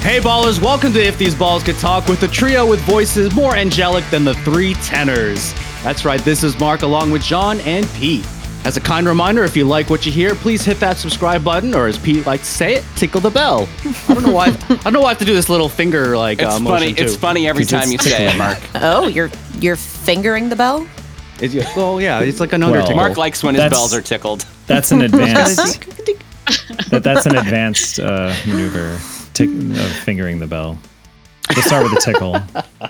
Hey ballers, welcome to If These Balls Could Talk with a trio with voices more angelic than the three tenors. That's right, this is Mark along with John and Pete. As a kind reminder, if you like what you hear, please hit that subscribe button, or as Pete likes to say it, tickle the bell. I don't know why. I don't know why I have to do this little finger like It's uh, funny. motion It's funny every time you say it, Mark. Oh, you're you're fingering the bell? It's, yeah, well, yeah, it's like an Well, undertaker. Mark likes when his That's- bells are tickled. That's an advanced. that, that's an advanced uh, maneuver. Tick, of fingering the bell. Let's start with a tickle.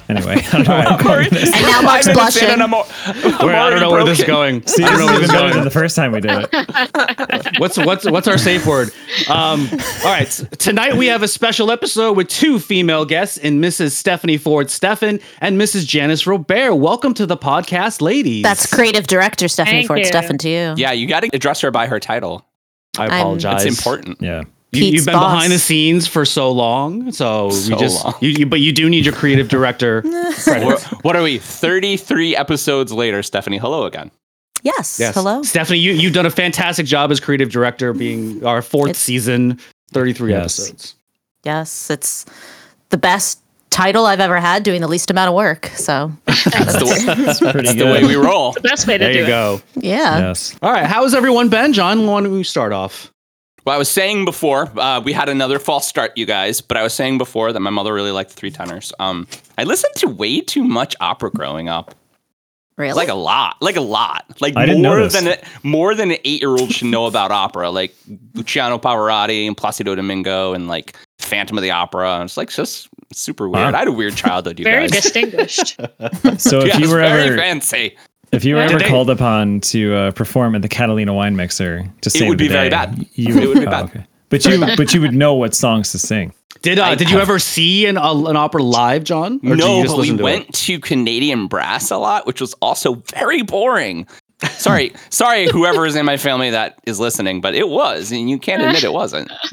Anyway, I don't know why I'm going this. And now Mark's I've been saying blushing. I'm al- I'm Where- I don't already know where this is going. See, I this don't is know where this even is better going. than the first time we did it. what's what's what's our safe word? Um, all right, tonight we have a special episode with two female guests in Mrs. Stephanie Ford Steffan and Mrs. Janis Robare. Welcome to the podcast, ladies. That's creative director Stephanie Thank Ford you. Steffan to you. Yeah, you got to address her by her title. I I'm- apologize. That's important. Yeah. You, Pete's you've been boss. behind the scenes for so long, so, So we just long. You, you, but you do need your creative director. What are we? 33 episodes later, Stephanie. Hello again. Yes. Yes. Hello. Stephanie. You you've done a fantastic job as creative director, being our fourth It's- season, thirty three Yes. episodes. Yes, it's the best title I've ever had, doing the least amount of work. So That's the way, That's pretty that's good. the way we roll. The best way to There do you it. go. yeah. Yes. All right, how has everyone been, John? Why don't we start off? Well, I was saying before, uh, we had another false start, you guys, but I was saying before that my mother really liked the three tenors. Um, I listened to way too much opera growing up. Really? Like a lot, like a lot, like I more than a, more than an eight year old should know about opera, like Luciano Pavarotti and Placido Domingo and like Phantom of the Opera. And it's like just super weird. Wow. I had a weird childhood, you guys. Very guys. distinguished. So if Yeah, you were very ever fancy, if you were ever they- called upon to uh, perform at the Catalina Wine Mixer to save would the be very bad. You It would be oh, bad. okay. But you but you would know what songs to sing. Did uh, I did you ever see an, uh, an opera live, John? Or no, you just but we listen to it? went to Canadian Brass a lot, which was also very boring. Sorry, sorry, whoever is in my family that is listening, but it was, and you can't admit it wasn't.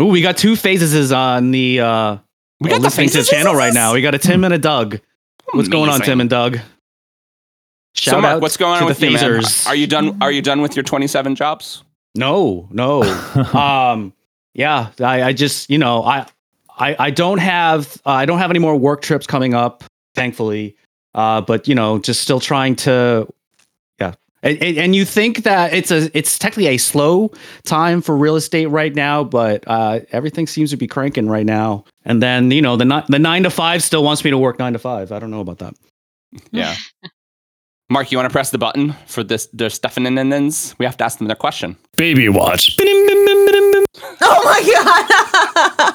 Ooh, we got two phases on the uh We got the listening to the Phases? channel right now. We got a Tim and a Doug. What's going on, Tim and Doug? So, Shout Mark, out what's going to on with the you. Are you done? Are you done with your twenty-seven jobs? No, no. um, yeah, I, I just you know I, I I don't have uh, I don't have any more work trips coming up, thankfully. Uh, but you know, just still trying to, yeah. And, and and you think that it's a it's technically a slow time for real estate right now, but uh, everything seems to be cranking right now. And then you know the ni- the nine to five still wants me to work nine to five. I don't know about that. Yeah. Mark, you want to press the button for this? The Stefanins? We have to ask them their question. Baby watch. Oh my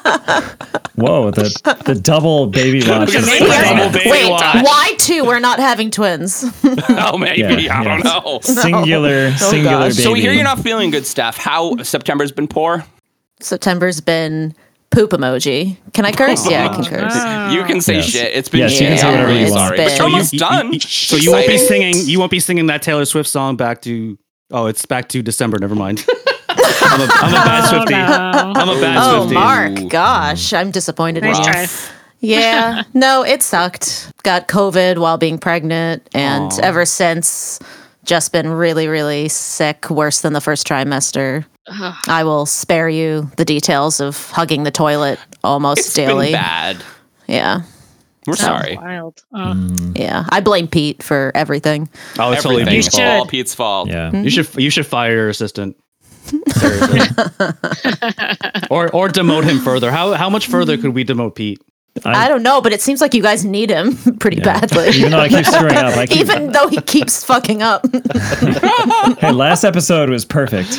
god. Whoa, the the double baby watch. is Double baby Wait, watch. why two? We're not having twins. oh, maybe Yeah, I don't know. Singular, oh, singular gosh. baby. So we hear you're not feeling good, Steph. How September's been poor? September's been poop emoji. Can I curse? Yeah, I can curse. You can say Yes. shit. It's been Yes, shit. You can say whatever you want. But you're almost done. So you won't be singing. You won't be singing that Taylor Swift song back to. Oh, it's back to December. Never mind. I'm, a, I'm a bad Oh, Swifty. no. I'm a bad Oh, Swifty. Mark, gosh, I'm disappointed in Nice you. try. Yeah, no, it sucked. Got COVID while being pregnant, and Aw. ever since, just been really, really sick, worse than the first trimester. Ugh. I will spare you the details of hugging the toilet almost It's daily. been bad. Yeah, We're Sounds sorry. Wild. Uh, yeah. I blame Pete for everything. Oh, it's totally Everything's Pete's fault. all Pete's fault. Yeah. You should you should fire your assistant. Seriously. or or demote him further. How how much further could we demote Pete? I, don't know, but it seems like you guys need him pretty Yeah. badly. Even though I keep screwing up, I keep. Even though he keeps fucking up. hey, last episode was perfect.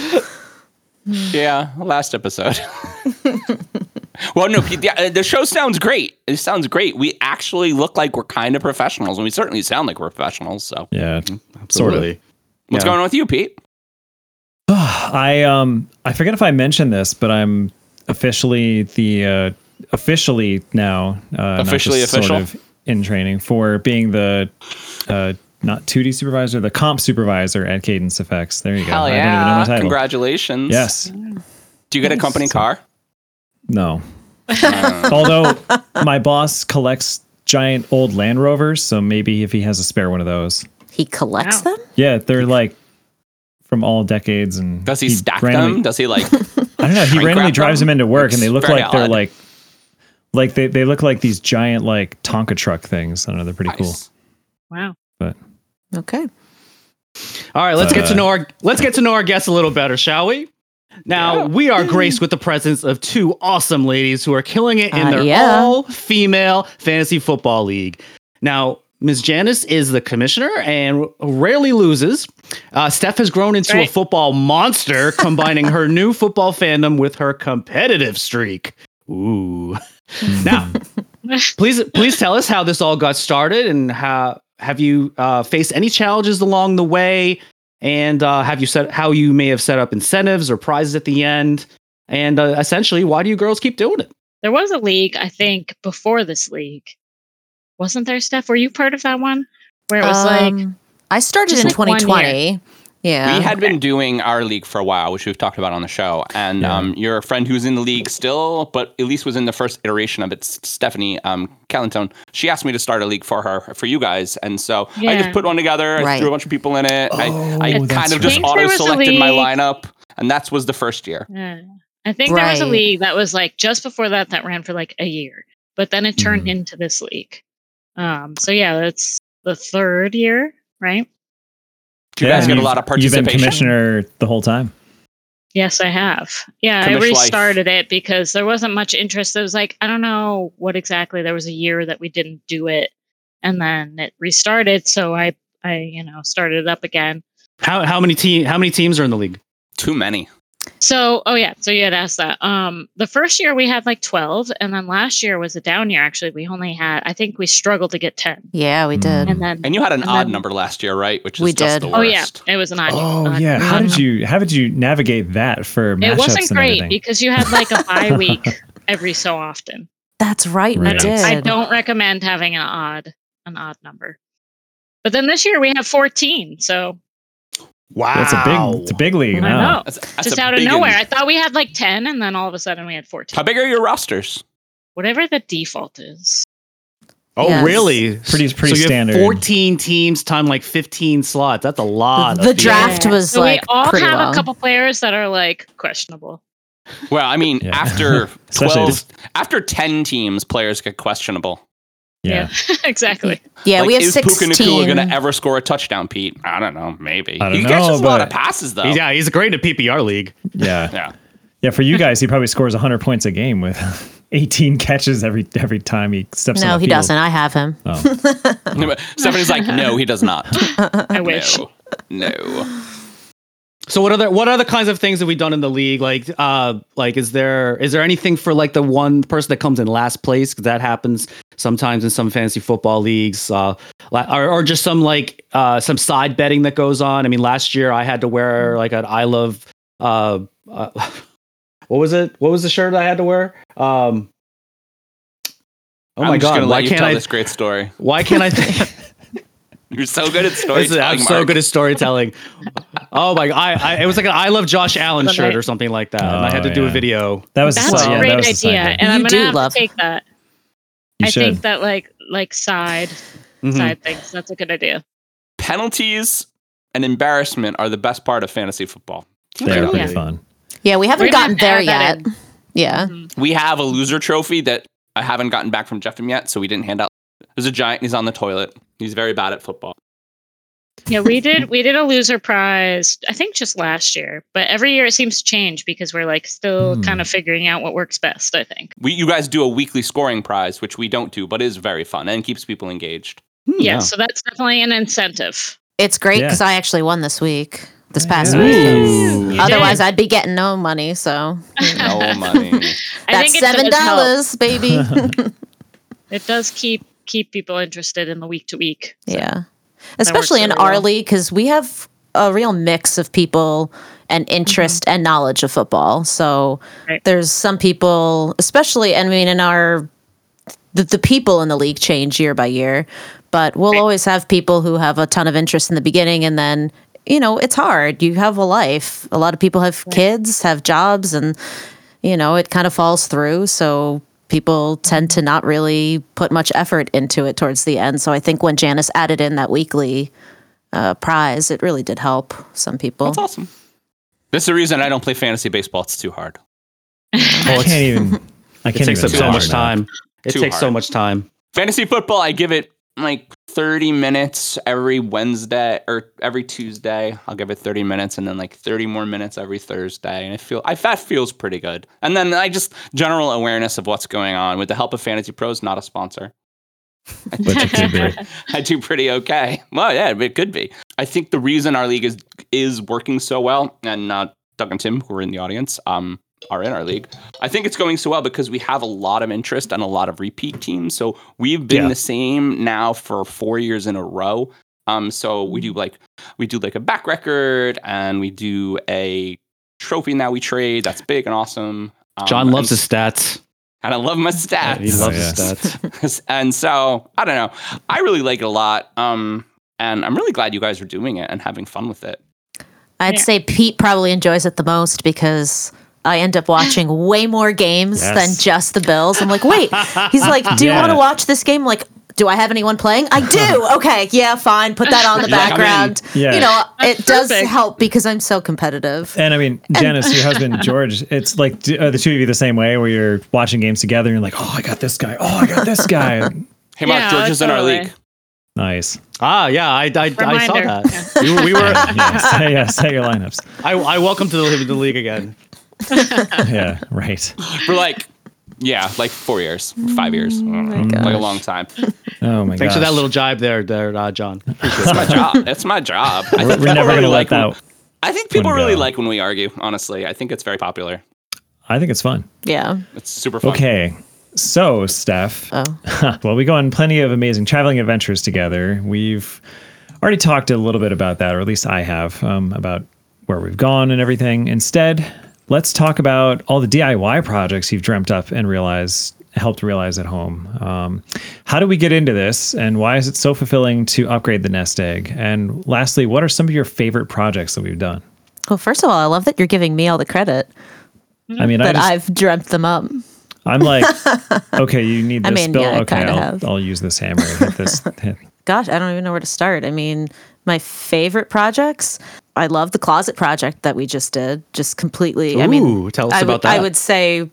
Yeah, last episode. well, no, Pete, the, uh, the show sounds great. It sounds great. We actually look like we're kind of professionals, and we certainly sound like we're professionals. So, Yeah, sort of. Absolutely. what's Yeah. going on with you, Pete? I um I forget if I mentioned this, but I'm officially the uh, officially now uh, Officially official? sort of in training for being the uh, not 2D supervisor, the comp supervisor at Cadence Effects. There you go. Hell I even know my yeah! title. Congratulations. Yes. Do you get a company car? No. Although my boss collects giant old Land Rovers, so maybe if he has a spare one of those. He collects Wow. them? Yeah, they're like from all decades and Does he, stack randomly- them? Does he like? I don't know. He randomly drives them? them into work and they look Very like they're odd. like like they, they look like these giant like Tonka truck things. I don't know, they're pretty cool. Wow. But Okay. All right, let's But, get to uh, know our let's get to know our guests a little better, shall we? Now we are graced with the presence of two awesome ladies who are killing it in Uh, their yeah. all-female fantasy football league. Now, Ms. Janis is the commissioner and rarely loses. Uh, Steph has grown into a football monster, combining her new football fandom with her competitive streak. Ooh. Now, please please tell us how this all got started and how have you uh, faced any challenges along the way and uh, have you set how you may have set up incentives or prizes at the end and uh, essentially why do you girls keep doing it There was a league, I think, before this league. Wasn't there, Steph? Were you part of that one? Where it was like, Um, I started in like 2020. Yeah. We had been doing our league for a while, which we've talked about on the show. And Yeah. um, your friend who's in the league still, but at least was in the first iteration of it, Stephanie um, Callantone, she asked me to start a league for her, for you guys. And so I just put one together. I Right. threw a bunch of people in it. Oh, I, I kind of right. just I think there auto selected my lineup. And that was the first year. Yeah. I think there was a league that was like just before that that ran for like a year, but then it turned Mhm. into this league. Um, so yeah, that's the third year, right? You guys and get a you've- lot of You've been participation. commissioner the whole time. Yes, I have. Yeah, I Commish life. restarted it because there wasn't much interest. It was like I don't know what exactly. There was a year that we didn't do it, and then it restarted. So I, I, you know, started it up again. how, how many team how many teams are in the league Too many. So, oh yeah, so you had asked that. Um, the first year we had like twelve, and then last year was a down year. Actually, we only had. I think we struggled to get ten, yeah, we did. and then And you had an odd then- number last year, right? Which is We just did. the worst. oh yeah, it was an odd. Oh odd- yeah. How did you how did you navigate that for matchups It wasn't and great everything? because you had like a bye week every so often. That's right, we Right. did. I don't recommend having an odd an odd number. But then this year we have 14, so wow That's a big it's a big league I know. That's, that's just out of nowhere. in- I thought we had like 10 and then all of a sudden we had 14. How big are your rosters? Whatever the default is. oh Yes. really Pretty- pretty so you standard. have 14 teams time like 15 slots that's a lot The of draft teams. was So like we all pretty have long. a couple players that are like questionable. Well, I mean, Yeah. after 12, after 10 teams, players get questionable. Yeah. exactly. yeah, like, we have is Puka 16. Nacua going to ever score a touchdown, Pete? I don't know. Maybe. I don't he know, catches a lot of passes, though. He's- yeah he's great at ppr league Yeah. Yeah. Yeah, for you guys, he probably scores 100 points a game with 18 catches every every time he steps on no, he field. doesn't. I have him. Oh. Stephanie's like, no, he does not. I wish. No. No. So what other what other kinds of things have we done in the league? Like uh like is there is there anything for like the one person that comes in last place? Because that happens sometimes in some fantasy football leagues. Uh or, or just some like uh some side betting that goes on. I mean last year I had to wear like an I love uh, uh what was it? What was the shirt I had to wear? Um Oh my I'm just god, why can't tell I this great story. why can't I think You're so good at storytelling. I'm so Mark. good at storytelling. oh my! God. I, I it was like an I love Josh Allen But shirt I- or something like that, and I had Oh, to do a video. That was That's the, a yeah, that great was the idea. bet. And I'm going to do have love- to take that. You I should. think that like like side Mhm. side things. That's a good idea. Penalties and embarrassment are the best part of fantasy football. They're Yeah. pretty fun. Yeah, we haven't We're gotten there yet. in. Yeah. Mhm. We have a loser trophy that I haven't gotten back from Jeffem yet, so we didn't hand out. There's a giant. He's on the toilet. He's very bad at football. Yeah, we did we did a loser prize, I think just last year. But every year it seems to change because we're like still Hmm. kind of figuring out what works best, I think. We, you guys do a weekly scoring prize, which we don't do, but is very fun and keeps people engaged. Hmm, Yeah, so that's definitely an incentive. It's great Yeah. because I actually won this week, this past Nice. week. You Otherwise, did. I'd be getting no money. So No money. That's seven dollars, baby. It does keep keep people interested in the week to week. yeah, especially in really our well. league because we have a real mix of people and mm-hmm. interest and knowledge of football. So Right. there's some people, especially, and I mean, in our the, the people in the league change year by year, but we'll always have people who have a ton of interest in the beginning and then you know it's hard you have a life a lot of people have kids have jobs and you know, it kind of falls through. So people tend to not really put much effort into it towards the end. So I think when Janis added in that weekly uh, prize, it really did help some people. That's awesome. This is the reason I don't play fantasy baseball. It's too hard. I can't even. I It can't takes even up so much enough. time. It Too takes so much time. Fantasy football, I give it like 30 minutes every Wednesday or every Tuesday. I'll give it 30 minutes and then like 30 more minutes every Thursday. And I feel I that feels pretty good. And then I just general awareness of what's going on with the help of Fantasy Pros, not a sponsor. But you could be. I do pretty okay. Well, yeah, it could be. I think the reason our league is is working so well, and uh, Doug and Tim, who are in the audience, um, are in our league. I think it's going so well because we have a lot of interest and a lot of repeat teams. So we've been Yeah. the same now for four years in a row. Um, so we do like we do like a back record, and we do a trophy now we trade. That's big and awesome. Um, John loves and, his stats. and I love my stats. He stats loves yes. his stats. and so I don't know. I really like it a lot. Um, and I'm really glad you guys are doing it and having fun with it. I'd Yeah. say Pete probably enjoys it the most because I end up watching way more games Yes. than just the Bills. I'm like, wait, he's like, do you Yeah. want to watch this game? I'm like, do I have anyone playing? I do. Okay, yeah, fine. Put that on the You're like, I'm in. background. Yeah. You know, That's it does perfect. help because I'm so competitive. And I mean, Janis, your husband George, it's like are the two of you the same way, where you're watching games together and you're like, oh, I got this guy. Oh, I got this guy. Hey, Mark, Yeah, George is in our totally. league. nice. Ah, yeah, I, I, I saw Reminder. that. We were, we were yeah, say, yeah, say your lineups. I, I welcome to the, the league again. Yeah, right. For like, yeah, like four years, five years, like a long time. Oh my god. Thanks for that little jibe there, there, uh, John. It's my job. It's my job. I We're, think we're people never really gonna like let that. I think people really go. like when we argue. Honestly, I think it's very popular. I think it's fun. Yeah. It's super fun. Okay, so Steph. Oh. well, we go on plenty of amazing traveling adventures together. We've already talked a little bit about that, or at least I have, um, about where we've gone and everything. Instead, let's talk about all the DIY projects you've dreamt up and realized helped realize at home. Um, how do we get into this, and why is it so fulfilling to upgrade the nest egg? And lastly, what are some of your favorite projects that we've done? Well, first of all, I love that you're giving me all the credit I mean, I that just, I've dreamt them up. I'm like, okay, you need this I mean, bill. yeah, I okay, I'll, have. I'll use this hammer. Hit this. Hit. Gosh, I don't even know where to start. I mean, my favorite projects. I love the closet project that we just did. Just completely. I mean, tell us I about would, that. I would say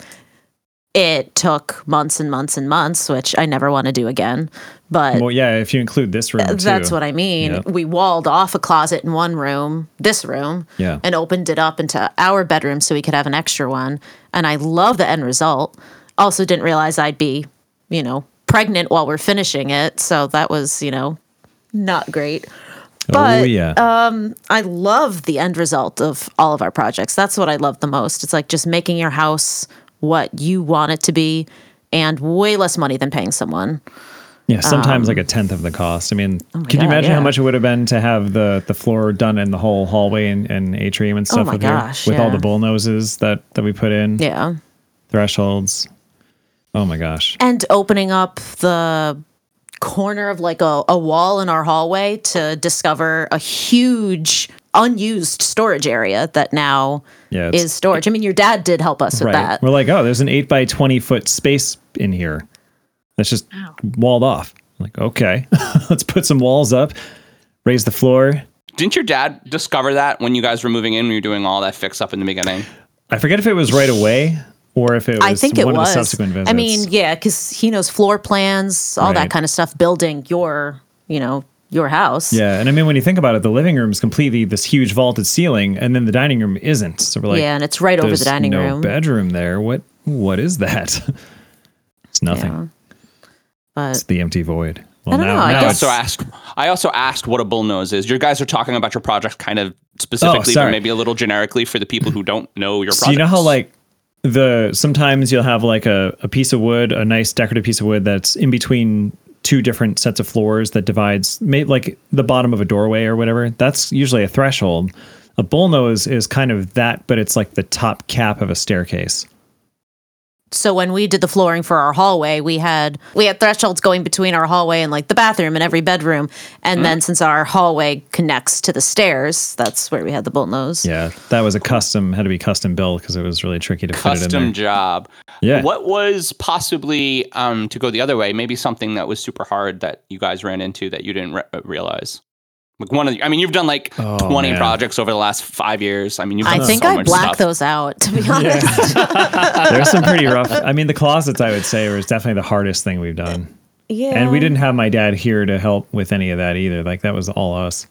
it took months and months and months, which I never want to do again. But Well, yeah, if you include this room, too. that's what I mean. Yeah. We walled off a closet in one room, this room, Yeah. and opened it up into our bedroom so we could have an extra one. And I love the end result. Also, didn't realize I'd be, you know, pregnant while we're finishing it. So that was, you know, not great. But oh yeah. um, I love the end result of all of our projects. That's what I love the most. It's like just making your house what you want it to be and way less money than paying someone. yeah, sometimes like a tenth of the cost. I mean, um, oh my could you God, imagine how much it would have been to have the the floor done in the whole hallway and, and atrium and stuff Oh with, here- gosh, with all the bull noses that that we put in, Yeah. thresholds. Oh my gosh. and opening up the corner of like a, a wall in our hallway to discover a huge unused storage area that now Yeah, is storage. I mean, your dad did help us with Right. that. We're like, oh, there's an eight by twenty foot space in here that's just Wow. walled off. I'm like, okay, let's put some walls up, raise the floor. Didn't your dad discover that when you guys were moving in? When you were doing all that fix up in the beginning. I forget if it was right away or if it was I think it one was. of the subsequent visits. I mean, yeah, because he knows floor plans, all Right. that kind of stuff, building your, you know, your house. Yeah, and I mean when you think about it, the living room is completely this huge vaulted ceiling, and then the dining room isn't. So we're like, yeah, and it's right over the dining room. no room. bedroom there. What what is that? it's nothing. Yeah. But It's the empty void. Well, I don't now, know, I now guess- also asked. I also asked what a bullnose is. You guys are talking about your project kind of oh, specifically, but Oh, sorry. maybe a little generically for the people who don't know your project. so you know how like the sometimes you'll have like a, a piece of wood, a nice decorative piece of wood that's in between two different sets of floors that divides like the bottom of a doorway or whatever. That's usually a threshold. A bullnose is kind of that, but it's like the top cap of a staircase. So when we did the flooring for our hallway, we had we had thresholds going between our hallway and like the bathroom and every bedroom. And then since our hallway connects to the stairs, that's where we had the bullnose. Yeah, that was a custom, had to be custom built because it was really tricky to fit it Custom in job. Yeah. What was possibly um, to go the other way? Maybe something that was super hard that you guys ran into that you didn't re- uh, realize. Like one of, the, I mean, you've done like twenty man. projects over the last five years. I mean, you've I done think so I much blacked stuff. those out, to be honest. There's some pretty rough. I mean, the closets, I would say, was definitely the hardest thing we've done. Yeah. And we didn't have my dad here to help with any of that either. Like that was all us.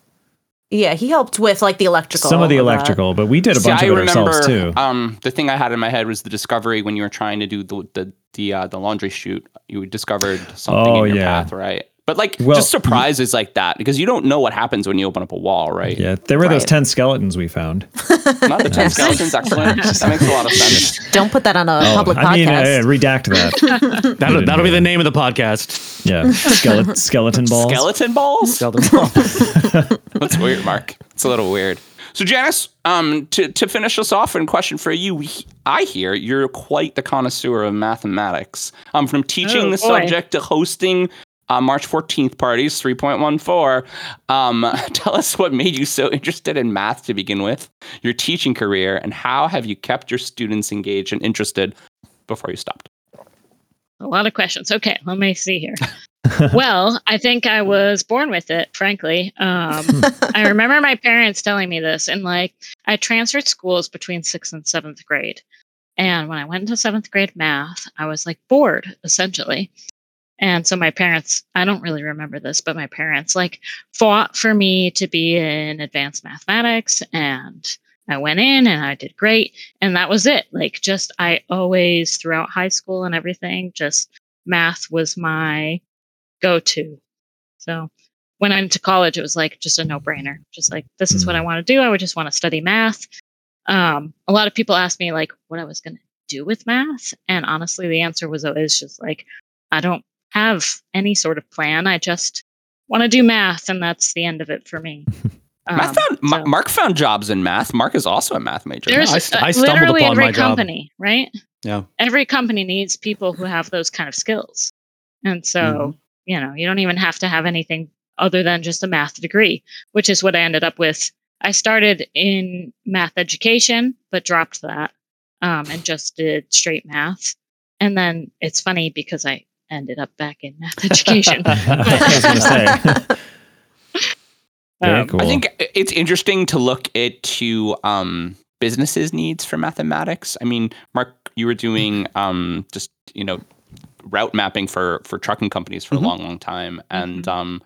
Yeah, he helped with like the electrical. Some of the that. electrical, but we did a See, bunch I of it remember, ourselves too. Um, the thing I had in my head was the discovery when you were trying to do the the the, uh, the laundry chute. You discovered something Oh, in your yeah. path, right? But like Well, just surprises like that because you don't know what happens when you open up a wall, right? yeah, there were those 10 skeletons we found. Not the ten skeletons, excellent. that makes a lot of sense. Don't put that on a public Oh, I mean, uh, redact that. That'll, that'll be the name of the podcast. Yeah, skeleton, skeleton balls. Skeleton balls. That's weird, Mark. It's a little weird. So, Janis, um, to, to finish us off, and question for you, I hear you're quite the connoisseur of mathematics. Um, from teaching Oh, the boy. subject to hosting uh, March 14th parties, 3.14. Um, tell us what made you so interested in math to begin with, your teaching career, and how have you kept your students engaged and interested before you stopped? A lot of questions. Okay, let me see here. well, I think I was born with it, frankly. Um, I remember my parents telling me this, and like I transferred schools between sixth and seventh grade. And when I went into seventh grade math, I was like bored, essentially. And so my parents, I don't really remember this, but my parents like fought for me to be in advanced mathematics. And I went in and I did great. And that was it. Like, just I always, throughout high school and everything, just math was my go to. So when I went to college, it was like just a no brainer. Just like, this is what I want to do. I would just want to study math. Um, a lot of people asked me like what I was going to do with math. And honestly, the answer was always just like, I don't have any sort of plan. I just want to do math. And that's the end of it for me. math Um, found, Ma- so- Mark found jobs in math. Mark is also a math major. there's I st- I stumbled literally upon every my job. company, right? Yeah. Every company needs people who have those kind of skills. And so, Mhm. you know, you don't even have to have anything other than just a math degree, which is what I ended up with. I started in math education, but dropped that um, and just did straight math. And then it's funny because I ended up back in math education. I was going to say. Very Um, cool. I think it's interesting to look into um, businesses' needs for mathematics. I mean, Mark, you were doing um, just you know route mapping for for trucking companies for Mhm. a long, long time, and um,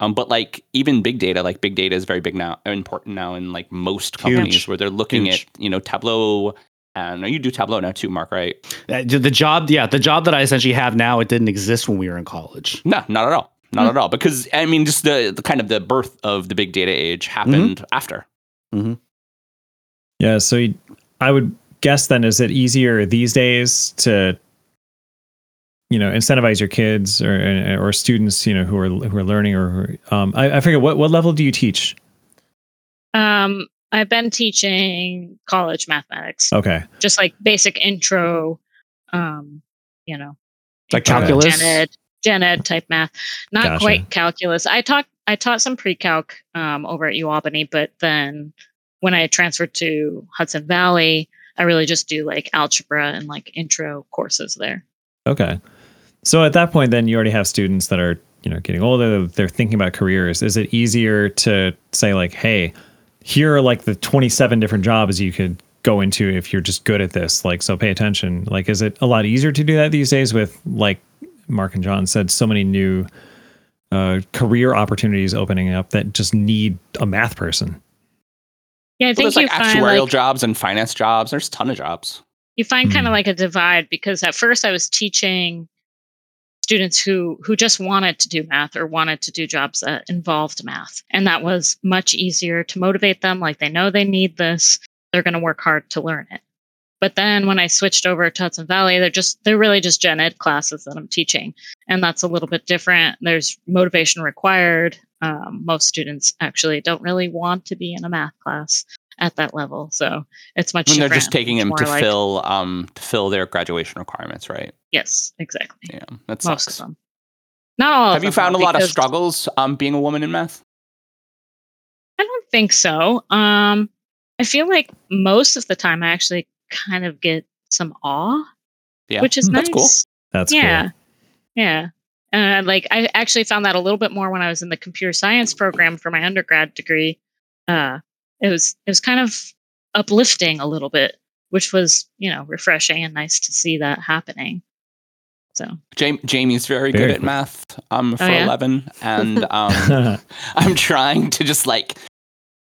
um, but like even big data, like big data is very big now, important now in like most companies Huge. where they're looking Huge. at you know Tableau. And you do Tableau now too, Mark, right? Uh, The job, yeah, the job that I essentially have now, it didn't exist when we were in college. No, not at all. Not at all. Because I mean, just the, the kind of the birth of the big data age happened after. Yeah, so you- I would guess then is it easier these days to you know incentivize your kids or or students you know who are who are learning or um I, I forget what what level do you teach? um, I've been teaching college mathematics. Okay, just like basic intro, um, you know, Like calculus? gen ed, gen ed type math. Not Gotcha. quite calculus. I taught I taught some pre-calc um, over at UAlbany, but then when I transferred to Hudson Valley, I really just do like algebra and like intro courses there. okay. So at that point, then you already have students that are you know getting older. They're thinking about careers. Is it easier to say like, hey, here are like the twenty seven different jobs you could go into if you're just good at this like so pay attention like is it a lot easier to do that these days with like mark and john said so many new uh, career opportunities opening up that just need a math person Yeah, I Well, think there's you like find actuarial like, jobs and finance jobs. There's a ton of jobs. you find kind Hmm. of like a divide because at first I was teaching students who who just wanted to do math or wanted to do jobs that involved math. And that was much easier to motivate them like they know they need this they're going to work hard to learn it. But then when i switched over to hudson valley they're just they're really just gen ed classes that i'm teaching and that's a little bit different. There's motivation required. Um, most students actually don't really want to be in a math class at that level. So it's much. when they're just taking them to like- fill um to fill their graduation requirements, right? Yes, exactly. Yeah, that Most sucks. of them. Not all. of Have you found a lot of struggles um being a woman in math? I don't think so. Um, I feel like most of the time I actually kind of get some awe, Yeah, which is Hmm, nice. that's cool. That's yeah, cool. yeah. Uh, like I actually found that a little bit more when I was in the computer science program for my undergrad degree. Uh, it was it was kind of uplifting a little bit, which was you know refreshing and nice to see that happening. So Jam- Jamie's very, Very good at cool. math um for Oh, yeah? 11 and um I'm trying to just like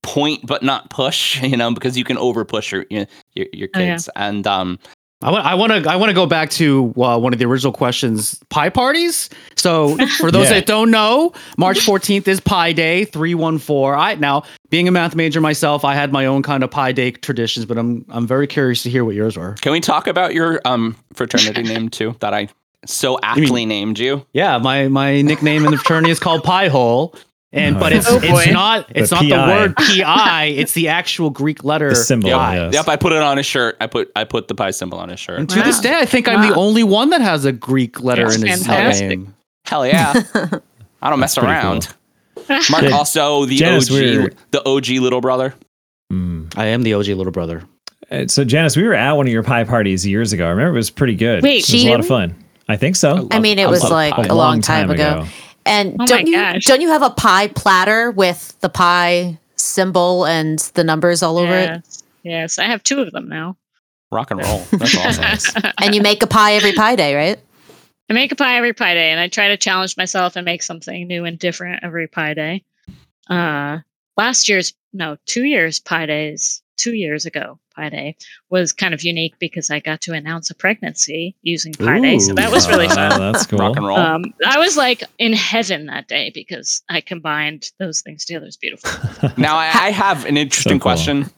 point but not push, you know, because you can over push your your, your, your Oh, yeah. kids and um I want I want to I want to go back to uh, one of the original questions, pie parties. So for those Yeah. that don't know, March 14th is Pi Day 314. I now being a math major myself, I had my own kind of Pi Day traditions, but I'm I'm very curious to hear what yours were. can we talk about your um fraternity name too that I so aptly named you? Yeah, my my nickname in the fraternity is called Pie Hole. And Oh, but it's Oh, it's not it's The not the word pi, it's the actual Greek letter The symbol, pi. yes. Yep, I put it on his shirt. I put I put the pi symbol on his shirt. And to this day, I think I'm the only one that has a Greek letter That's in his fantastic. name. Hell yeah. I don't mess pretty around. Mark Yeah. also the Janis, OG we're- the OG little brother. Mm. I am the OG little brother. Uh, So Janis, we were at one of your pie parties years ago. I remember it was pretty good. Wait, it was a lot of fun. I think so. love- I mean, it I was like pie. a long time ago. And Oh don't you gosh. don't you have a pie platter with the pie symbol and the numbers all over it? yes, yes, I have two of them now. Rock and roll. That's awesome. And you make a pie every pie day, right? I make a pie every pie day, and I try to challenge myself and make something new and different every pie day. Uh, last year's, no, two years pie days, two years ago pie day was kind of unique because I got to announce a pregnancy using pie day, so that was really Uh, fun. That's cool. Rock and roll. Um, I was like in heaven that day because I combined those things together. It's beautiful. Now I, I have an interesting So cool. question.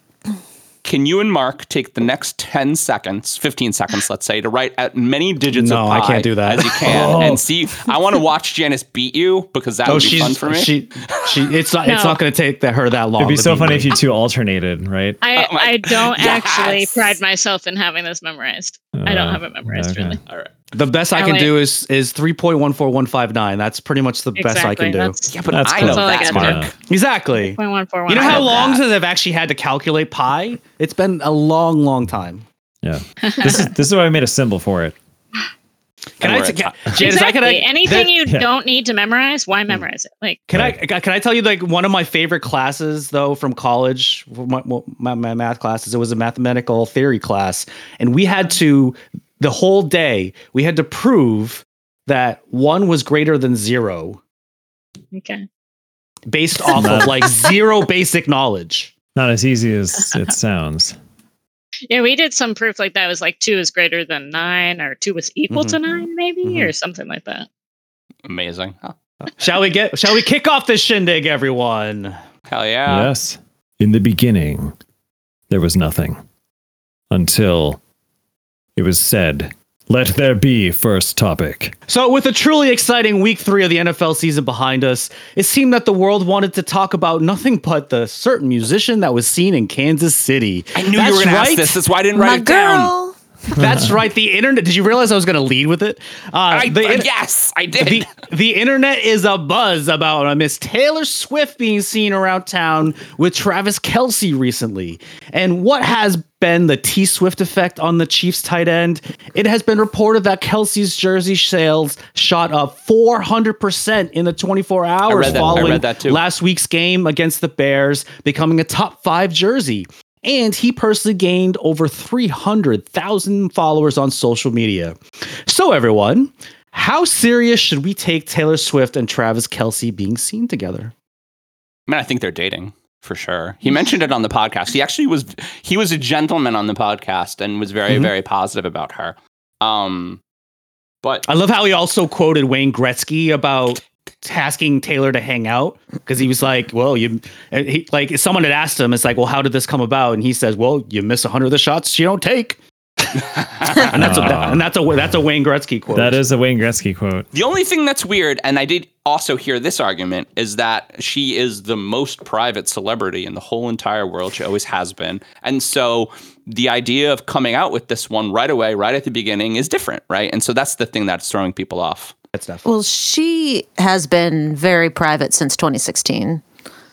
Can you and Mark take the next 10 seconds, 15 seconds, let's say, to write as many digits No, of I pi can't do that. as you can Oh. and see? I want to watch Janis beat you because that Oh, would be she's fun for me. she she. It's not it's No. not going to take that, her that long. It'd be so funny me. if you two alternated, right? I, Oh I don't actually pride myself in having this memorized. I don't Uh, have it memorized okay. really. All right. The best I I can like- do is is three point one four one five nine. That's pretty much the best I can do. That's Yeah, but That's I know That's all I that, gotta do. Mark. Exactly. point one four one. You know how long that. since I've actually had to calculate pi? It's been a long, long time. Yeah. This is this is why I made a symbol for it. Can And I, we're t- at- can, Janis, exactly. can I, Anything that- you yeah. don't need to memorize, why mm. memorize it? Like Can I can I tell you like one of my favorite classes though from college, my, my, my math classes? It was a mathematical theory class, and we had to the whole day we had to prove that one was greater than zero okay. based off of like zero basic knowledge. Not as easy as it sounds. Yeah, we did some proof like that. It was like two is greater than nine, or two was equal to nine, maybe, Mhm. or something like that. Amazing. Shall we get? Shall we kick off this shindig, everyone? hell yeah. yes. In the beginning, there was nothing until it was said, "Let there be first topic." So, with a truly exciting week three of the NFL season behind us, it seemed that the world wanted to talk about nothing but the certain musician that was seen in Kansas City. I knew That's you were going to ask this. That's why I didn't write My it down. Girl. That's right. The internet. Did you realize I was going to lead with it? Uh, I, the, in- yes, I did. the, the internet is a buzz about a Miss Taylor Swift being seen around town with Travis Kelce recently. And what has been the T Swift effect on the Chiefs tight end? It has been reported that Kelce's jersey sales shot up 400% in the 24 hours that. Following that last week's game against the Bears, becoming a top five jersey. And he personally gained over 300,000 followers on social media. So, everyone, how serious should we take Taylor Swift and Travis Kelce being seen together? I mean, I think they're dating for sure. He mentioned it on the podcast. He actually was he was a gentleman on the podcast and was very Mhm. very positive about her. Um, but I love how he also quoted Wayne Gretzky about asking Taylor to hang out because he was like, "Well, you," he, like someone had asked him, "It's like, well, how did this come about?" And he says, "Well, you miss hundred of the shots you don't take." and that's a, and that's a that's a Wayne Gretzky quote. That is a Wayne Gretzky quote. The only thing that's weird, and I did also hear this argument, is that she is the most private celebrity in the whole entire world. She always has been. And so the idea of coming out with this one right away, right at the beginning, is different, right? And so that's the thing that's throwing people off. That stuff. Well, she has been very private since 2016,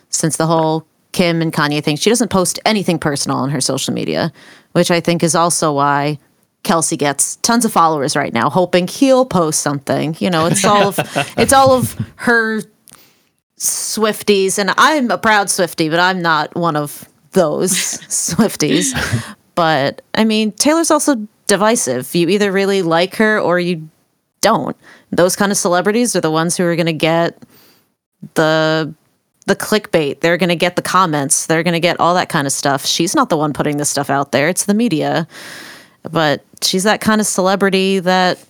since the whole Kim and Kanye thing. She doesn't post anything personal on her social media, which I think is also why Kelce gets tons of followers right now, hoping he'll post something. You know, it's all of it's all of her Swifties, and I'm a proud Swifty, but I'm not one of those Swifties. But I mean, Taylor's also divisive. You either really like her or you don't. Those kind of celebrities are the ones who are going to get the the clickbait. They're going to get the comments. They're going to get all that kind of stuff. She's not the one putting this stuff out there. It's the media. But she's that kind of celebrity that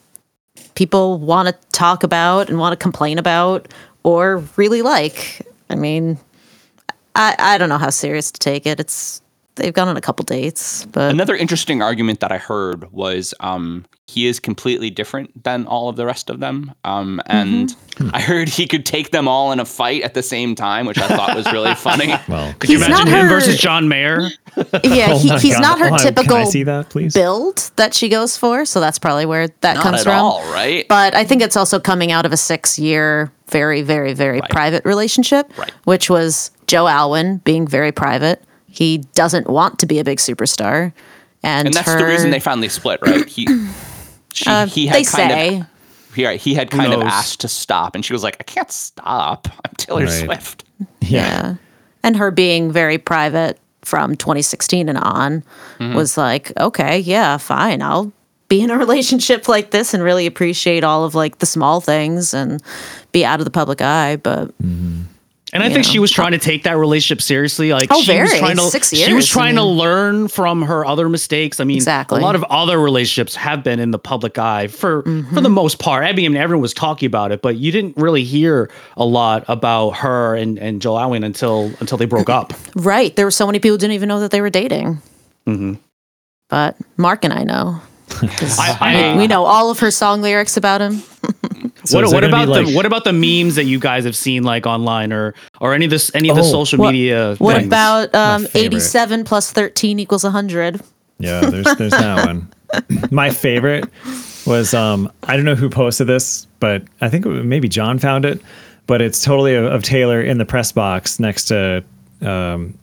people want to talk about and want to complain about or really like. I mean, I I don't know how serious to take it. It's they've gone on a couple dates, but Another interesting argument that I heard was um, he is completely different than all of the rest of them. Um, and I heard he could take them all in a fight at the same time, which I thought was really funny. Well, Could you imagine him her- versus John Mayer? yeah, Oh he, he's God. not her Oh, typical Can I see that, please? build that she goes for. So that's probably where that Not comes at from. all, right? But I think it's also coming out of a six year, very, very, very Right. private relationship, Right. which was Joe Alwyn being very private. He doesn't want to be a big superstar. And, and that's her, the reason they finally split, right? He, she, uh, he had they kind say. of he, he had kind of asked to stop, and she was like, "I can't stop. I'm Taylor Right. Swift." Yeah. And her being very private from 2016 and on Mm-hmm. was like, okay, yeah, fine. I'll be in a relationship like this and really appreciate all of like the small things and be out of the public eye. But And I think know. she was trying to take that relationship seriously. Like Oh, she was trying to Six she was trying I to learn from her other mistakes. I mean, Exactly. a lot of other relationships have been in the public eye for for Mm-hmm. the most part. I mean, everyone was talking about it, but you didn't really hear a lot about her and and Joel Alwyn until until they broke up. right, there were so many people who didn't even know that they were dating. But Mark and I know. I- I- we, we know all of her song lyrics about him. So what is there what about like- the what about the memes that you guys have seen like online or or any of this any of the Oh, social what- media? What things? about um, 87 plus 13 equals 100? Yeah, there's there's that one. My favorite was um I don't know who posted this, but I think maybe John found it. But it's totally of, of Taylor in the press box next to um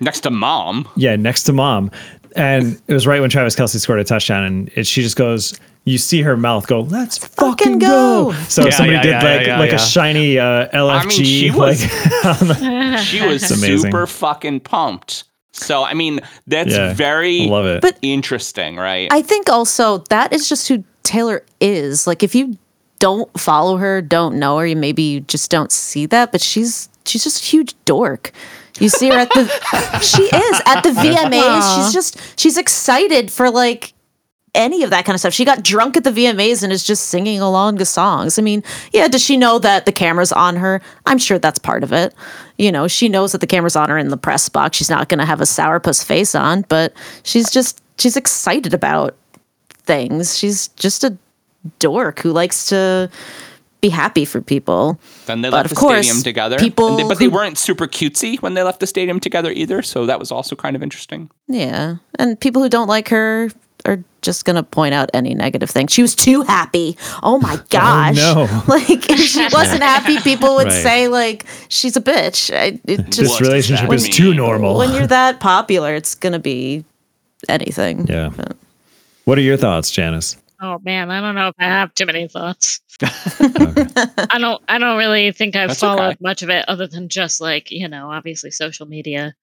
Next to mom, yeah next to mom, and it was right when Travis Kelce scored a touchdown, and it, she just goes. You see her mouth go, "Let's fucking, Fucking go!" go. So Yeah, somebody yeah, did yeah, like yeah, like yeah. a shiny uh, LFG. I mean, she was- like, she was super fucking pumped. So I mean, that's Yeah, very love it. But- interesting, right? I think also that is just who Taylor is. Like if you don't follow her, don't know her, you maybe you just don't see that, but she's she's just a huge dork. You see her at the she is at the VMAs. She's just she's excited for like any of that kind of stuff. She got drunk at the VMAs and is just singing along to songs. I mean, yeah, does she know that the camera's on her? I'm sure that's part of it. You know, she knows that the camera's on her in the press box. She's not going to have a sourpuss face on, but she's just she's excited about things. She's just a dork who likes to be happy for people. then they but left of the course, stadium together. people they- but they weren't super cutesy when they left the stadium together either. So that was also kind of interesting. Yeah. And people who don't like her are just going to point out any negative thing. She was too happy. Oh my oh, gosh. no. Like if she wasn't happy, people would Right. say like she's a bitch. I, it this just What relationship does is too normal. when you're that popular, it's going to be anything. Yeah. But- What are your thoughts, Janis? Oh man, I don't know if I have too many thoughts. I don't I don't really think I've That's followed okay. much of it other than just like, you know, obviously social media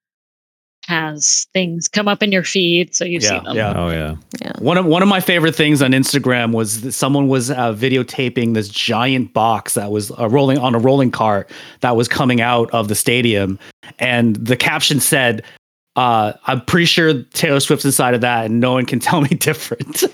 has things come up in your feed so you see them. yeah. Oh yeah. One of one of my favorite things on Instagram was that someone was uh, videotaping this giant box that was uh, rolling on a rolling cart that was coming out of the stadium, and the caption said, uh, "I'm pretty sure Taylor Swift's inside of that, and no one can tell me different."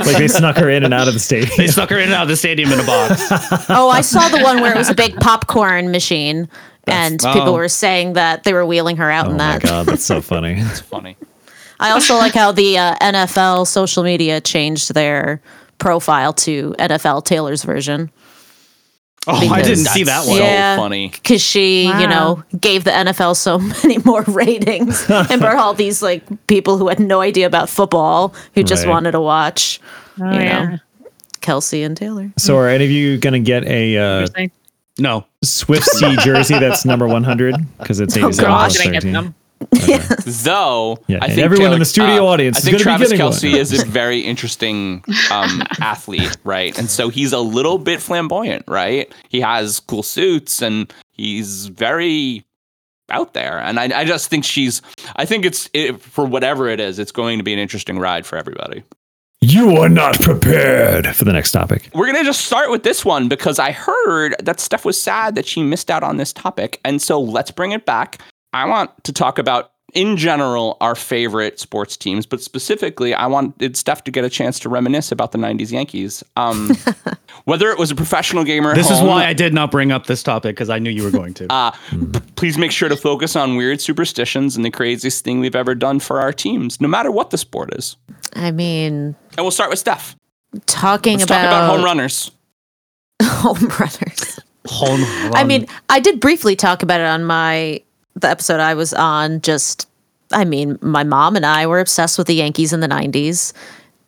Like they snuck her in and out of the stadium. they snuck her in and out of the stadium in a box. Oh, I saw the one where it was a big popcorn machine and people oh. were saying that they were wheeling her out Oh in my that. god, that's so funny. It's funny. I also like how the uh, NFL social media changed their profile to NFL Taylor's version Oh, I didn't see that That's one. So Yeah. funny. because she, you know, gave the NFL so many more ratings and brought all these like people who had no idea about football who just Right. wanted to watch Oh, You know. Kelce and Taylor. So are any of you going to get a uh, No. Swift C jersey that's number 100 because it's 87 gosh. Plus Did I get 13? them? Though Yeah, I think everyone in the studio uh, audience I is think gonna be Travis getting one. Kelce is a very interesting um, athlete, right? And so he's a little bit flamboyant, right? He has cool suits and he's very out there. And I, I just think she's. I think it's it, for whatever it is, it's going to be an interesting ride for everybody. You are not prepared for the next topic. We're gonna just start with this one because I heard that Steph was sad that she missed out on this topic, and so let's bring it back. I want to talk about, in general, our favorite sports teams, but specifically, I wanted Steph to get a chance to reminisce about the '90s Yankees. Um, whether it was a professional gamer, or at This is why I did not bring up this topic because I knew you were going to. uh, p- please make sure to focus on weird superstitions and the craziest thing we've ever done for our teams, no matter what the sport is. I mean, And we'll start with Steph. talking Let's about, talk about home runners. home runners. Home Run. I mean, I did briefly talk about it on my the episode I was on. Just, I mean, my mom and I were obsessed with the Yankees in the '90s.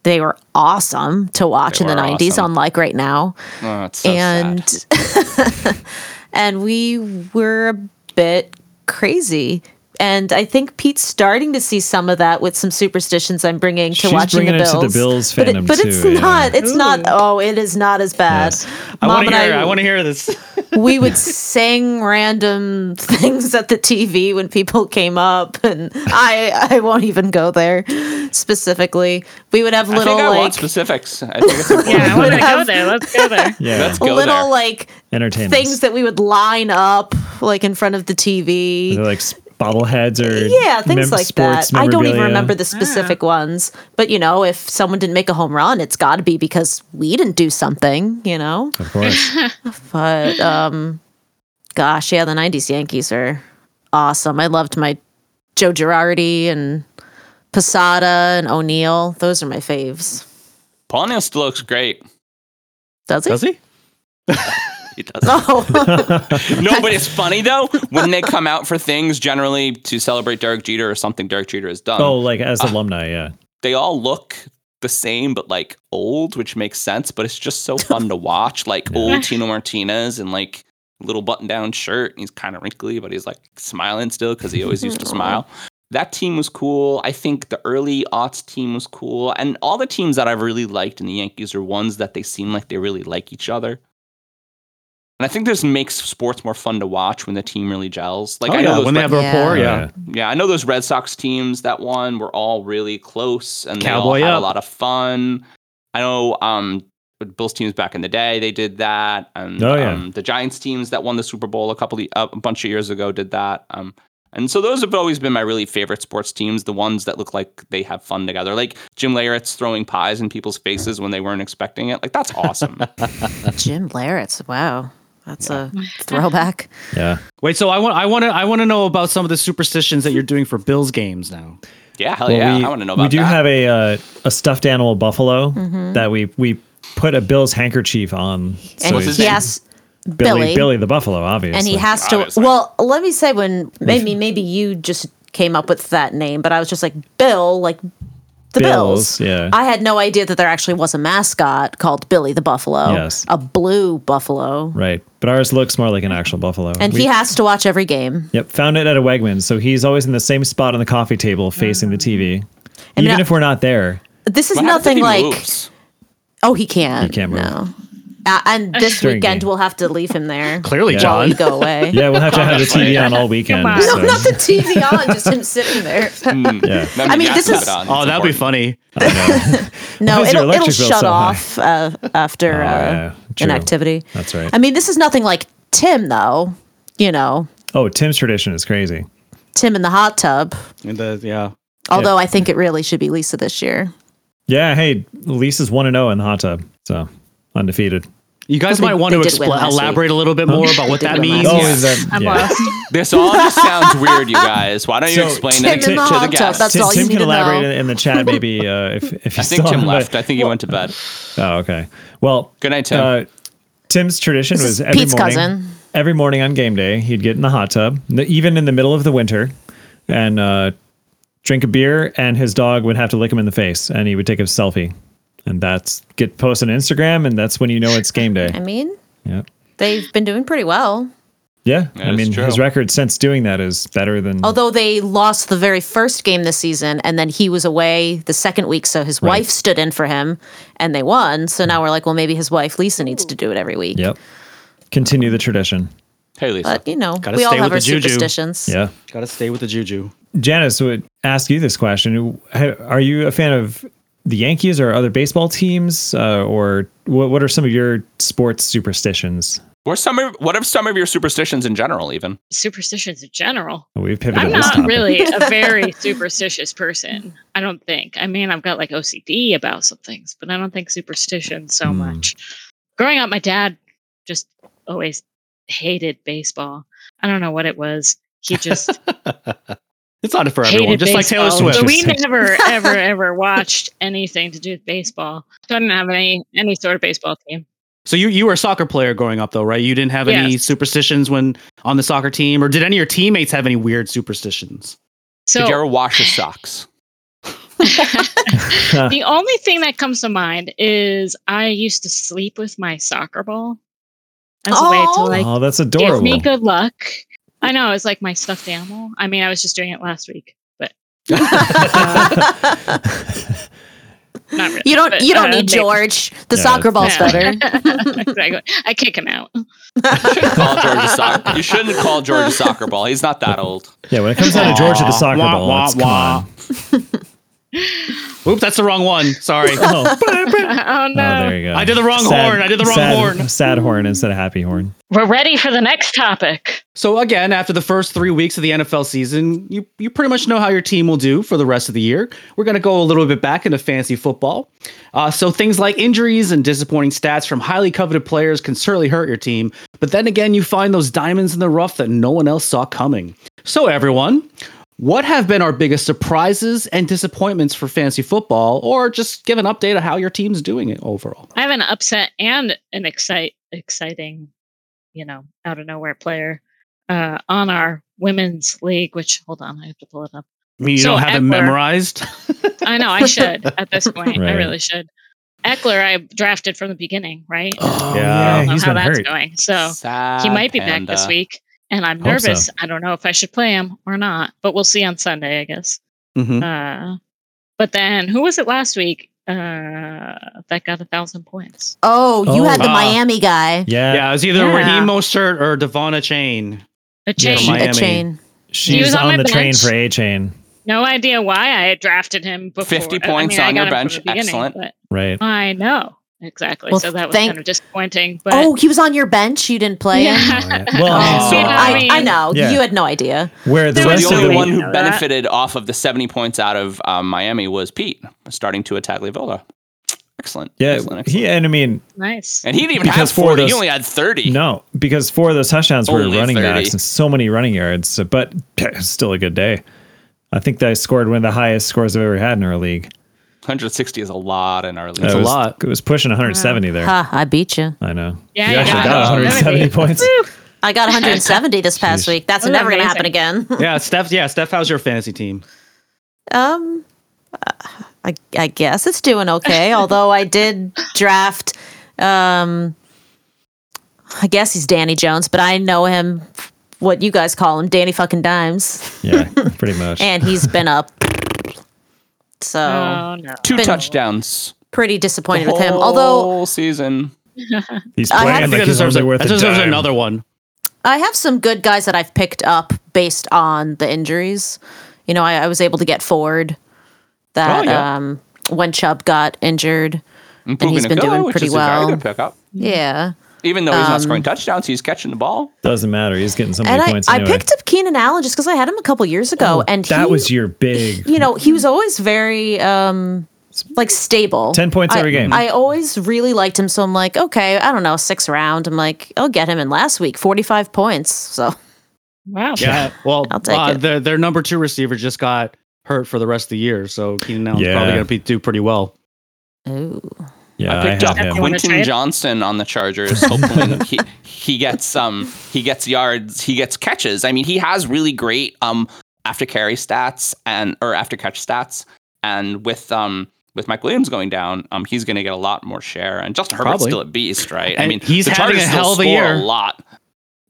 They were awesome to watch They in the '90s, awesome. unlike right now. Oh, so and and we were a bit crazy. And I think Pete's starting to see some of that with some superstitions I'm bringing to She's watching bringing the it to Bills. the Bills but, fandom it, but it's too, yeah. not. It's not. Oh, it is not as bad. Yes. I want to hear. I want to hear this. we would sing random things at the TV when people came up, and I I won't even go there specifically. We would have I little think I like specifics. I think it's important. Yeah, I want to go there. Let's go there. Yeah. Let's go little there. like Entertainment. things that we would line up like in front of the TV. They're like s- bobbleheads or Yeah, things mem- like that. I don't even remember the specific ones, but you know, if someone didn't make a home run, it's got to be because we didn't do something, you know. Of course. But um, gosh, yeah, the '90s Yankees are awesome. I loved my Joe Girardi and Posada and O'Neill. Those are my faves. Paul O'Neill still looks great. Does he? Does he? He does. Oh, no, but it's funny though when they come out for things generally to celebrate Derek Jeter or something Derek Jeter has done. oh, like as uh, alumni, yeah. They all look the same, but like old, which makes sense. But it's just so fun to watch, like old Tino Martinez and like little button-down shirt. He's kind of wrinkly, but he's like smiling still because he always used to smile. That team was cool. I think the early aughts team was cool, and all the teams that I've really liked in the Yankees are ones that they seem like they really like each other. And I think this makes sports more fun to watch when the team really gels. Like oh, I know yeah, those when they have a Yeah. rapport, yeah. yeah, I know those Red Sox teams that won were all really close and they all Cowboy had a lot of fun. I know um Bills teams back in the day they did that, and Oh, yeah. um, the Giants teams that won the Super Bowl a couple of, uh, a bunch of years ago did that. Um, and so those have always been my really favorite sports teams, the ones that look like they have fun together, like Jim Leyritz throwing pies in people's faces when they weren't expecting it. Like that's awesome. Jim Leyritz. Wow, that's a throwback. Yeah. Wait, so I want, I want to, I want to know about some of the superstitions that you're doing for Bills games now. yeah, hell Well, yeah, we, I want to know about that. We do that. have a uh, a stuffed animal buffalo Mm-hmm. that we we put a Bill's handkerchief on. And What's he has Billy, Billy. Billy the buffalo, obviously. and he has to. Obviously. Well, let me say when maybe maybe you just came up with that name, but I was just like Bill, like the Bills. Bills, yeah. I had no idea that there actually was a mascot called Billy the Buffalo. Yes. a blue buffalo, Right, but ours looks more like an actual buffalo. and We- he has to watch every game. Yep, found it at a Wegmans, so he's always in the same spot on the coffee table facing the TV. And mm. Even now- if we're not there. This is What nothing like. moves? Oh, he can't. He can't move. No. Uh, and this During weekend game. we'll have to leave him there. Clearly, Yeah. John. we go away. Yeah, we'll have to have the TV on all weekend. on. No, not the TV on, just him sitting there. yeah. That I mean, you this have to is- have it on. Oh, It's that'd be important. funny. No, Why is your it'll, it'll shut so off uh, after Oh, uh, yeah, an activity. That's right. I mean, this is nothing like Tim, though. You know, Oh, Tim's tradition is crazy. Tim in the hot tub. And the, yeah. Although I think it really should be Lisa this year. Yeah, hey, Lisa's 1 and 0 in the hot tub, so undefeated. You guys Well, might they- want they to expl- last week. elaborate a little bit more about what that means. Oh, week. is that? I'm yeah. lost. This all just sounds weird, you guys. Why don't you So, explain Tim it to, the to the hot tub, guests? that's Tim, all you Tim need can to elaborate know. in the chat, maybe uh, if if I think still Tim on, but- left. I think he went to bed. Oh, okay. Well, Good night, Tim. Uh, Tim's tradition This was every Pete's morning. cousin. Every morning on game day, he'd get in the hot tub, even in the middle of the winter, and uh, drink a beer. And his dog would have to lick him in the face, and he would take a selfie, and that's get posted on Instagram, and that's when you know it's game day. I mean, Yeah, they've been doing pretty well. yeah. That I mean, true. his record since doing that is better than. Although they lost the very first game this season, and then he was away the second week, so his Right. wife stood in for him, and they won. So now we're like, well, maybe his wife Lisa needs to do it every week. Yep. Continue the tradition. Hey, Lisa. But you know, Gotta we all have our juju. superstitions. Yeah. Got to stay with the juju. Janis would ask you this question: Are you a fan of the Yankees or other baseball teams, uh, or what? What are some of your sports superstitions? What are some of what are some of your superstitions in general? Even Superstitions in general. We've pivoted. I'm this not topic. really a very superstitious person. I don't think. I mean, I've got like OCD about some things, but I don't think superstition so Hmm. much. Growing up, my dad just always hated baseball. I don't know what it was. He just It's not for hated everyone, just like Taylor. Swift. But we never, ever, ever watched anything to do with baseball. So I didn't have any any sort of baseball team. So you you were a soccer player growing up though, right? You didn't have any Yes. superstitions when on the soccer team, or did any of your teammates have any weird superstitions? So did you ever wash your socks? the only thing that comes to mind is I used to sleep with my soccer ball as a way to Oh. like oh, that's give adorable. me good luck. I know it's like my stuffed animal. I mean, I was just doing it last week, but not really. you don't. But, You don't uh, need maybe. George. The Yeah, soccer ball's Yeah. better. exactly. I kick him out. Call George a soccer. You shouldn't call George a soccer ball. He's not that old. yeah, when it comes down to Georgia the soccer Wah, ball, wah, it's, come wah. on. Oops, that's the wrong one. Sorry. Oh, oh oh, no. there you go. I did the wrong horn. I did the wrong sad, horn. Sad horn instead of happy horn. We're ready for the next topic. So again, after the first three weeks of the NFL season, you you pretty much know how your team will do for the rest of the year. We're going to go a little bit back into fantasy football. Uh, so things like injuries and disappointing stats from highly coveted players can certainly hurt your team. But then again, you find those diamonds in the rough that no one else saw coming. So everyone. What have been our biggest surprises and disappointments for fantasy football, or just give an update of how your team's doing it overall? I have an upset and an excite exciting, you know, out of nowhere player uh, on our women's league. Which hold on, I have to pull it up. I mean, you So don't have it memorized. I know I should at this point. I really should. Ekeler, I drafted from the beginning, right? Oh, Yeah. I don't know he's how that's hurt. going. So Sad he might be back this week, and I'm Hope so. nervous. I don't know if I should play him or not, but we'll see on Sunday, I guess. Mhm. Uh, but then who was it last week uh, that got a thousand points? oh, you Oh. had the. Miami guy. Yeah, Yeah, it was either Yeah. Raheem Mostert or De'Von Achane. A chain, Yeah, change. from Miami. Achane. she's was on on, my the train for Achane. No idea why I had drafted him before. 50 I points mean, I on got your him from bench. the beginning, Excellent. Right. I know exactly. Well, so that was thank- kind of disappointing. But Oh, he was on your bench. You didn't play him. yeah. Well, I mean, Oh, so Yeah, I, I mean- I know. Yeah. You had no idea. where the So rest the of only the one who know that. benefited off of the 70 points out of um, Miami was Pete, starting to attack Tagovailoa. Excellent. yeah, excellent, he and I mean nice. and he didn't even because have for 40. He only had 30. no because four of those touchdowns were running 30. backs and so many running yards. But still a good day. I think that I scored one of the highest scores I've ever had in our league. 160 is a lot in our league. That's it a lot. It was pushing 170 there. Ha, I beat you. I know. Yeah, you you actually got got 170 170. points. I got 170 this past Jeez. week. That's That's never going to happen again. Yeah, Steph. Yeah, Steph. How's your fantasy team? Um, uh, I, I guess it's doing okay. although I did draft, um, I guess he's Danny Jones, but I know him, what you guys call him, Danny fucking Dimes, Yeah, pretty much. and he's been up. So Oh no. Two Been- touchdowns. pretty disappointed the with him. Although whole season. he's I playing I think like that he's deserves, only a, worth that a deserves dime. another one. I have some good guys that I've picked up based on the injuries. You know, I, I was able to get Ford that Oh, yeah. um, when Chubb got injured. And he's been doing pretty well. very good pickup. Yeah. Even though he's not Um, scoring touchdowns, he's catching the ball. Doesn't matter. He's getting so many And I, points I anyway. picked up Keenan Allen just because I had him a couple years ago, Oh, and that he, was your big. you know, he was always very um, like stable. 10 points I- every game. I always really liked him, so I'm like, okay, I don't know, sixth round. I'm like, I'll get him in last week, 45 points. So Wow. Yeah. Well, I'll take uh, it. their their number two receiver just got hurt for the rest of the year, so Keenan Allen's Yeah. probably going to be do pretty well. Ooh. Yeah, I I, picked have up him. him. Wanna Quentin? Johnston on the Chargers, hoping he he gets um he gets yards, he gets catches. I mean, he has really great um after carry stats and or after catch stats, and with um with Mike Williams going down, um he's going to get a lot more share. And Justin Herbert's Probably. still a beast, right? I mean, he's the having Chargers a hell of a year. A lot.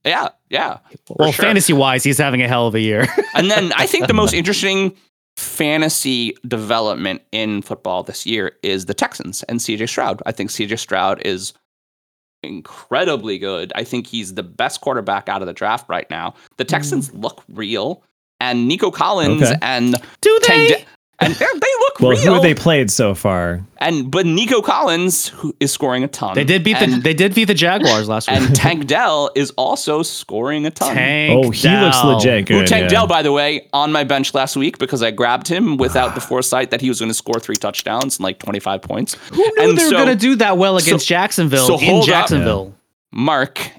Yeah, yeah. well, sure. fantasy wise, he's having a hell of a year. And then I think the most interesting fantasy development in football this year is the Texans and CJ Stroud. I think CJ Stroud is incredibly good. I think he's the best quarterback out of the draft right now. The Texans hmm. look real. And Nico Collins Okay. and do Tank they? Da- and they're- look Well, real. who have they played so far? and but Nico Collins who is scoring a ton. They did beat the they did beat the Jaguars last week. and Tank Dell is also scoring a ton. Tank Oh, he looks Dell. legit Who good. Tank yeah. Dell, by the way, on my bench last week because I grabbed him without the foresight that he was going to score three touchdowns and like 25 points. Who knew And they were so- going to do that well against so- Jacksonville so in hold up. Jacksonville? Mark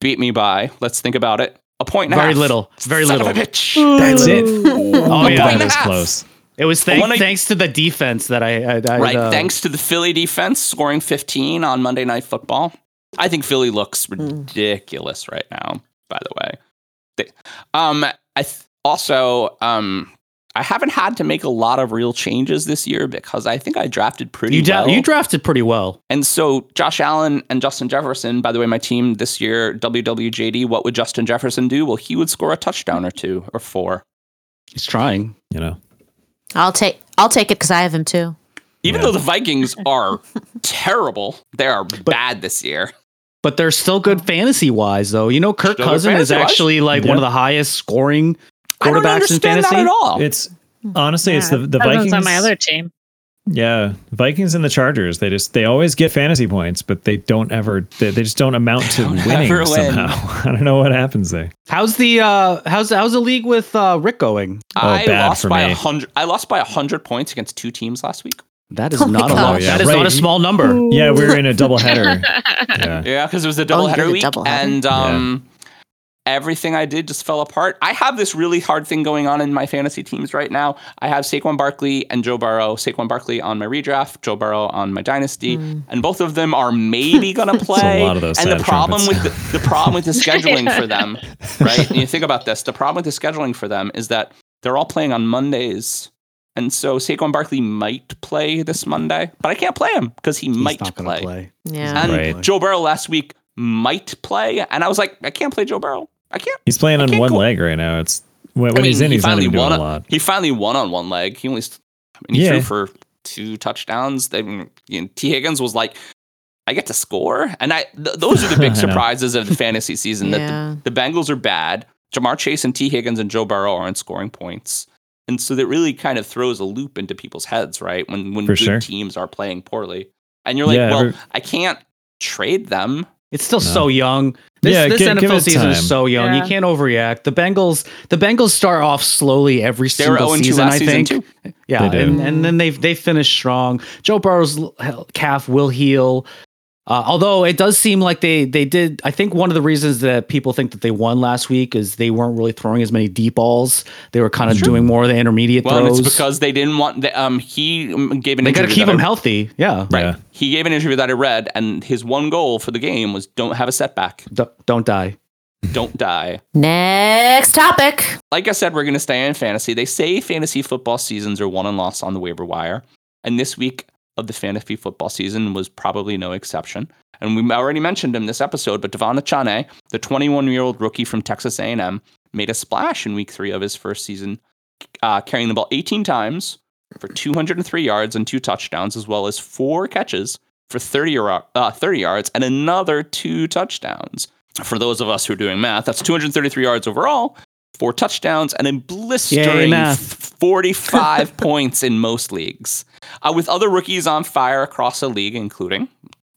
beat me by, let's think about it, a point and a Very half. little. Very Son little. Of a bitch. That's it. Oh A yeah, point and that a was half. close. It was thank, One of- thanks to the defense that I, I, I Right. uh, Thanks to the Philly defense scoring 15 on Monday Night Football. I think Philly looks ridiculous right now, by the way. They, um, I th- also, um, I haven't had to make a lot of real changes this year because I think I drafted pretty You, da- well. you drafted pretty well. And so Josh Allen and Justin Jefferson, by the way, my team this year, WWJD, what would Justin Jefferson do? Well, he would score a touchdown or two or four. He's trying. You know, I'll take I'll take it because I have him too. Even Yeah. though the Vikings are terrible, they are bad this year. But they're still good fantasy wise, though. You know, Kirk Still Cousin is fantasy-wise? actually like one of the highest scoring I don't quarterbacks in understand fantasy. that at all. it's honestly it's the the Vikings on my other team. Yeah, Vikings and the Chargers. They just they always get fantasy points, but they don't ever. They, they just don't amount to Don't winning win. somehow. I don't know what happens there. How's the uh how's how's the league with uh Rick going? I Oh, bad lost for by a hundred. I lost by a hundred points against two teams last week. That is Oh not a lot. Oh, yeah, That is right. not a small number. Yeah, we were in a doubleheader. yeah. Yeah, because it was a Oh, you doubleheader did a week, and um, everything I did just fell apart. I have this really hard thing going on in my fantasy teams right now. I have Saquon Barkley and Joe Burrow. Saquon Barkley on my redraft, Joe Burrow on my dynasty, hmm. and both of them are maybe gonna play. lot of those and the problem trumpets. with the, the problem with the scheduling for them, right? And you think about this. The problem with the scheduling for them is that they're all playing on Mondays. And so Saquon Barkley might play this Monday, but I can't play him because he He's might not play. play. Yeah. And Right. Joe Burrow last week might play, and I was like, I can't play Joe Burrow. I can't. He's playing I on one go- leg right now. It's when, when I mean, he's in, he he's not finally won. a on- lot. He finally won on one leg. He only, I mean, he Yeah. threw for two touchdowns. Then you know, Tee Higgins was like, I get to score, and I th- those are the big surprises of the fantasy season. Yeah. That the, the Bengals are bad. Ja'Marr Chase and Tee Higgins and Joe Burrow aren't scoring points. And so that really kind of throws a loop into people's heads, right? When when For good sure. teams are playing poorly, and you're like, Yeah, well, every- I can't trade them. It's still No. so young. This, Yeah, this give NFL it season time. is so young. Yeah. You can't overreact. The Bengals, the Bengals start off slowly every They were single 0 2 season. I season, think. too. Yeah, They did. and, and then they they finish strong. Joe Burrow's calf will heal. Uh, although it does seem like they they did. I think one of the reasons that people think that they won last week is they weren't really throwing as many deep balls. They were kind of doing more of the intermediate Well, and throws. it's because they didn't want. The, um, he gave an. they got to interview keep that him I- healthy. Yeah, Right. Yeah. He gave an interview that I read, and his one goal for the game was don't have a setback, D- don't die. don't die. Next topic. Like I said, we're going to stay in fantasy. They say fantasy football seasons are won and lost on the waiver wire, and this week of the fantasy football season was probably no exception. And we already mentioned him this episode, but De'Von Achane, the 21-year-old rookie from Texas A&M, made a splash in week three of his first season, uh, carrying the ball 18 times for 203 yards and two touchdowns, as well as four catches for 30, yar- uh, 30 yards and another two touchdowns. For those of us who are doing math, that's 233 yards overall, four touchdowns, and a blistering math. 45 points in most leagues. Uh, with other rookies on fire across the league, including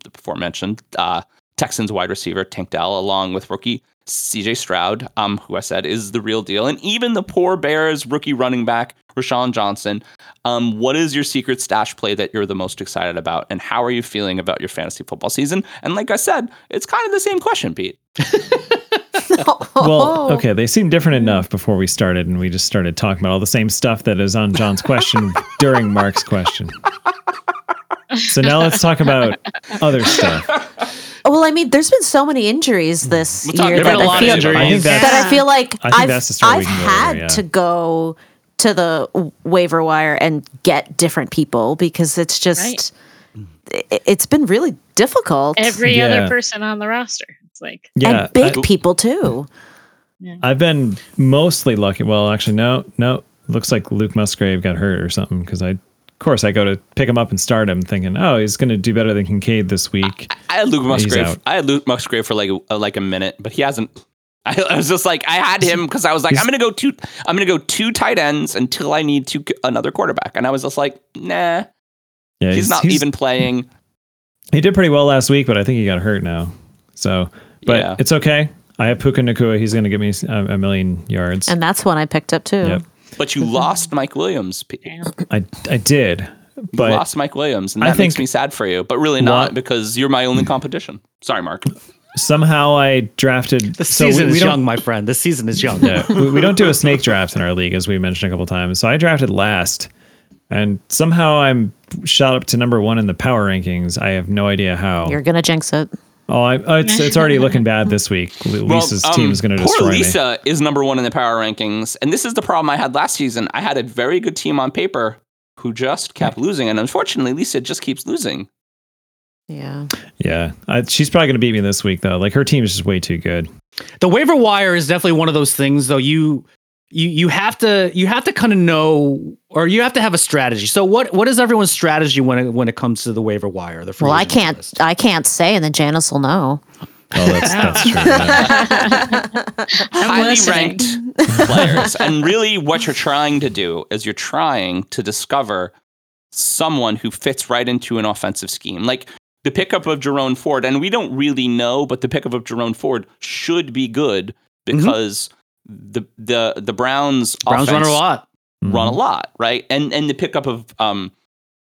the before mentioned uh, Texans wide receiver Tank Dell, along with rookie CJ Stroud, um, who I said is the real deal, and even the poor Bears rookie running back Roschon Johnson. Um, what is your secret stash play that you're the most excited about, and how are you feeling about your fantasy football season? And like I said, it's kind of the same question, Pete. Well, okay, they seem different enough before we started, and we just started talking about all the same stuff that is on John's question during Mark's question. So now let's talk about other stuff. Well, I mean, there's been so many injuries this We'll year that I feel injuries. I think that's that I feel like I think have that's the story I've had over, yeah. to go to the waiver wire and get different people because it's just it, it's been really difficult. Every Yeah. other person on the roster. It's like yeah. and big I- people too. I've been mostly lucky. Well, actually, no, no. Looks like Luke Musgrave got hurt or something because I, of course, I go to pick him up and start him, thinking, oh, he's going to do better than Kincaid this week. I had Luke Musgrave. I had Luke Musgrave for like a, like a minute, but he hasn't. I, I was just like, I had him because I was like, I'm gonna go two. I'm gonna go two tight ends until I need two another quarterback, and I was just like, nah, Yeah, he's, not even playing. He did pretty well last week, but I think he got hurt now. So, but Yeah. it's okay. I have Puka Nacua. He's going to give me a, a million yards. And that's one I picked up too. Yep. But you mm-hmm. lost Mike Williams. Pete. You damn. I I did, but you lost Mike Williams, and I that makes me sad for you. But really not What- because you're my only competition. Sorry, Mark. somehow I drafted. The so season we is young, my friend. The season is young. yeah, we, we don't do a snake draft in our league, as we mentioned a couple times. So I drafted last, and somehow I'm shot up to number one in the power rankings. I have no idea how. You're gonna jinx it. Oh, I, oh, it's it's already looking bad this week. Lisa's Well, team um, is going to poor destroy me. Lisa is number one in the power rankings, and this is the problem I had last season. I had a very good team on paper who just kept losing, and unfortunately, Lisa just keeps losing. Yeah. Yeah, I, she's probably going to beat me this week though. Like her team is just way too good. The waiver wire is definitely one of those things though. You you you have to you have to kind of know or you have to have a strategy. So what what is everyone's strategy when it when it comes to the waiver wire? The Well, I can't list? I can't say, and then Janis will know. Oh, that's that's true. yeah. Highly listening. ranked players. and really, what you're trying to do is you're trying to discover someone who fits right into an offensive scheme. Like the pickup of Jerome Ford, and we don't really know, but the pickup of Jerome Ford should be good mm-hmm. because the the the Browns Browns run a lot. run a lot, right? And and the pickup of um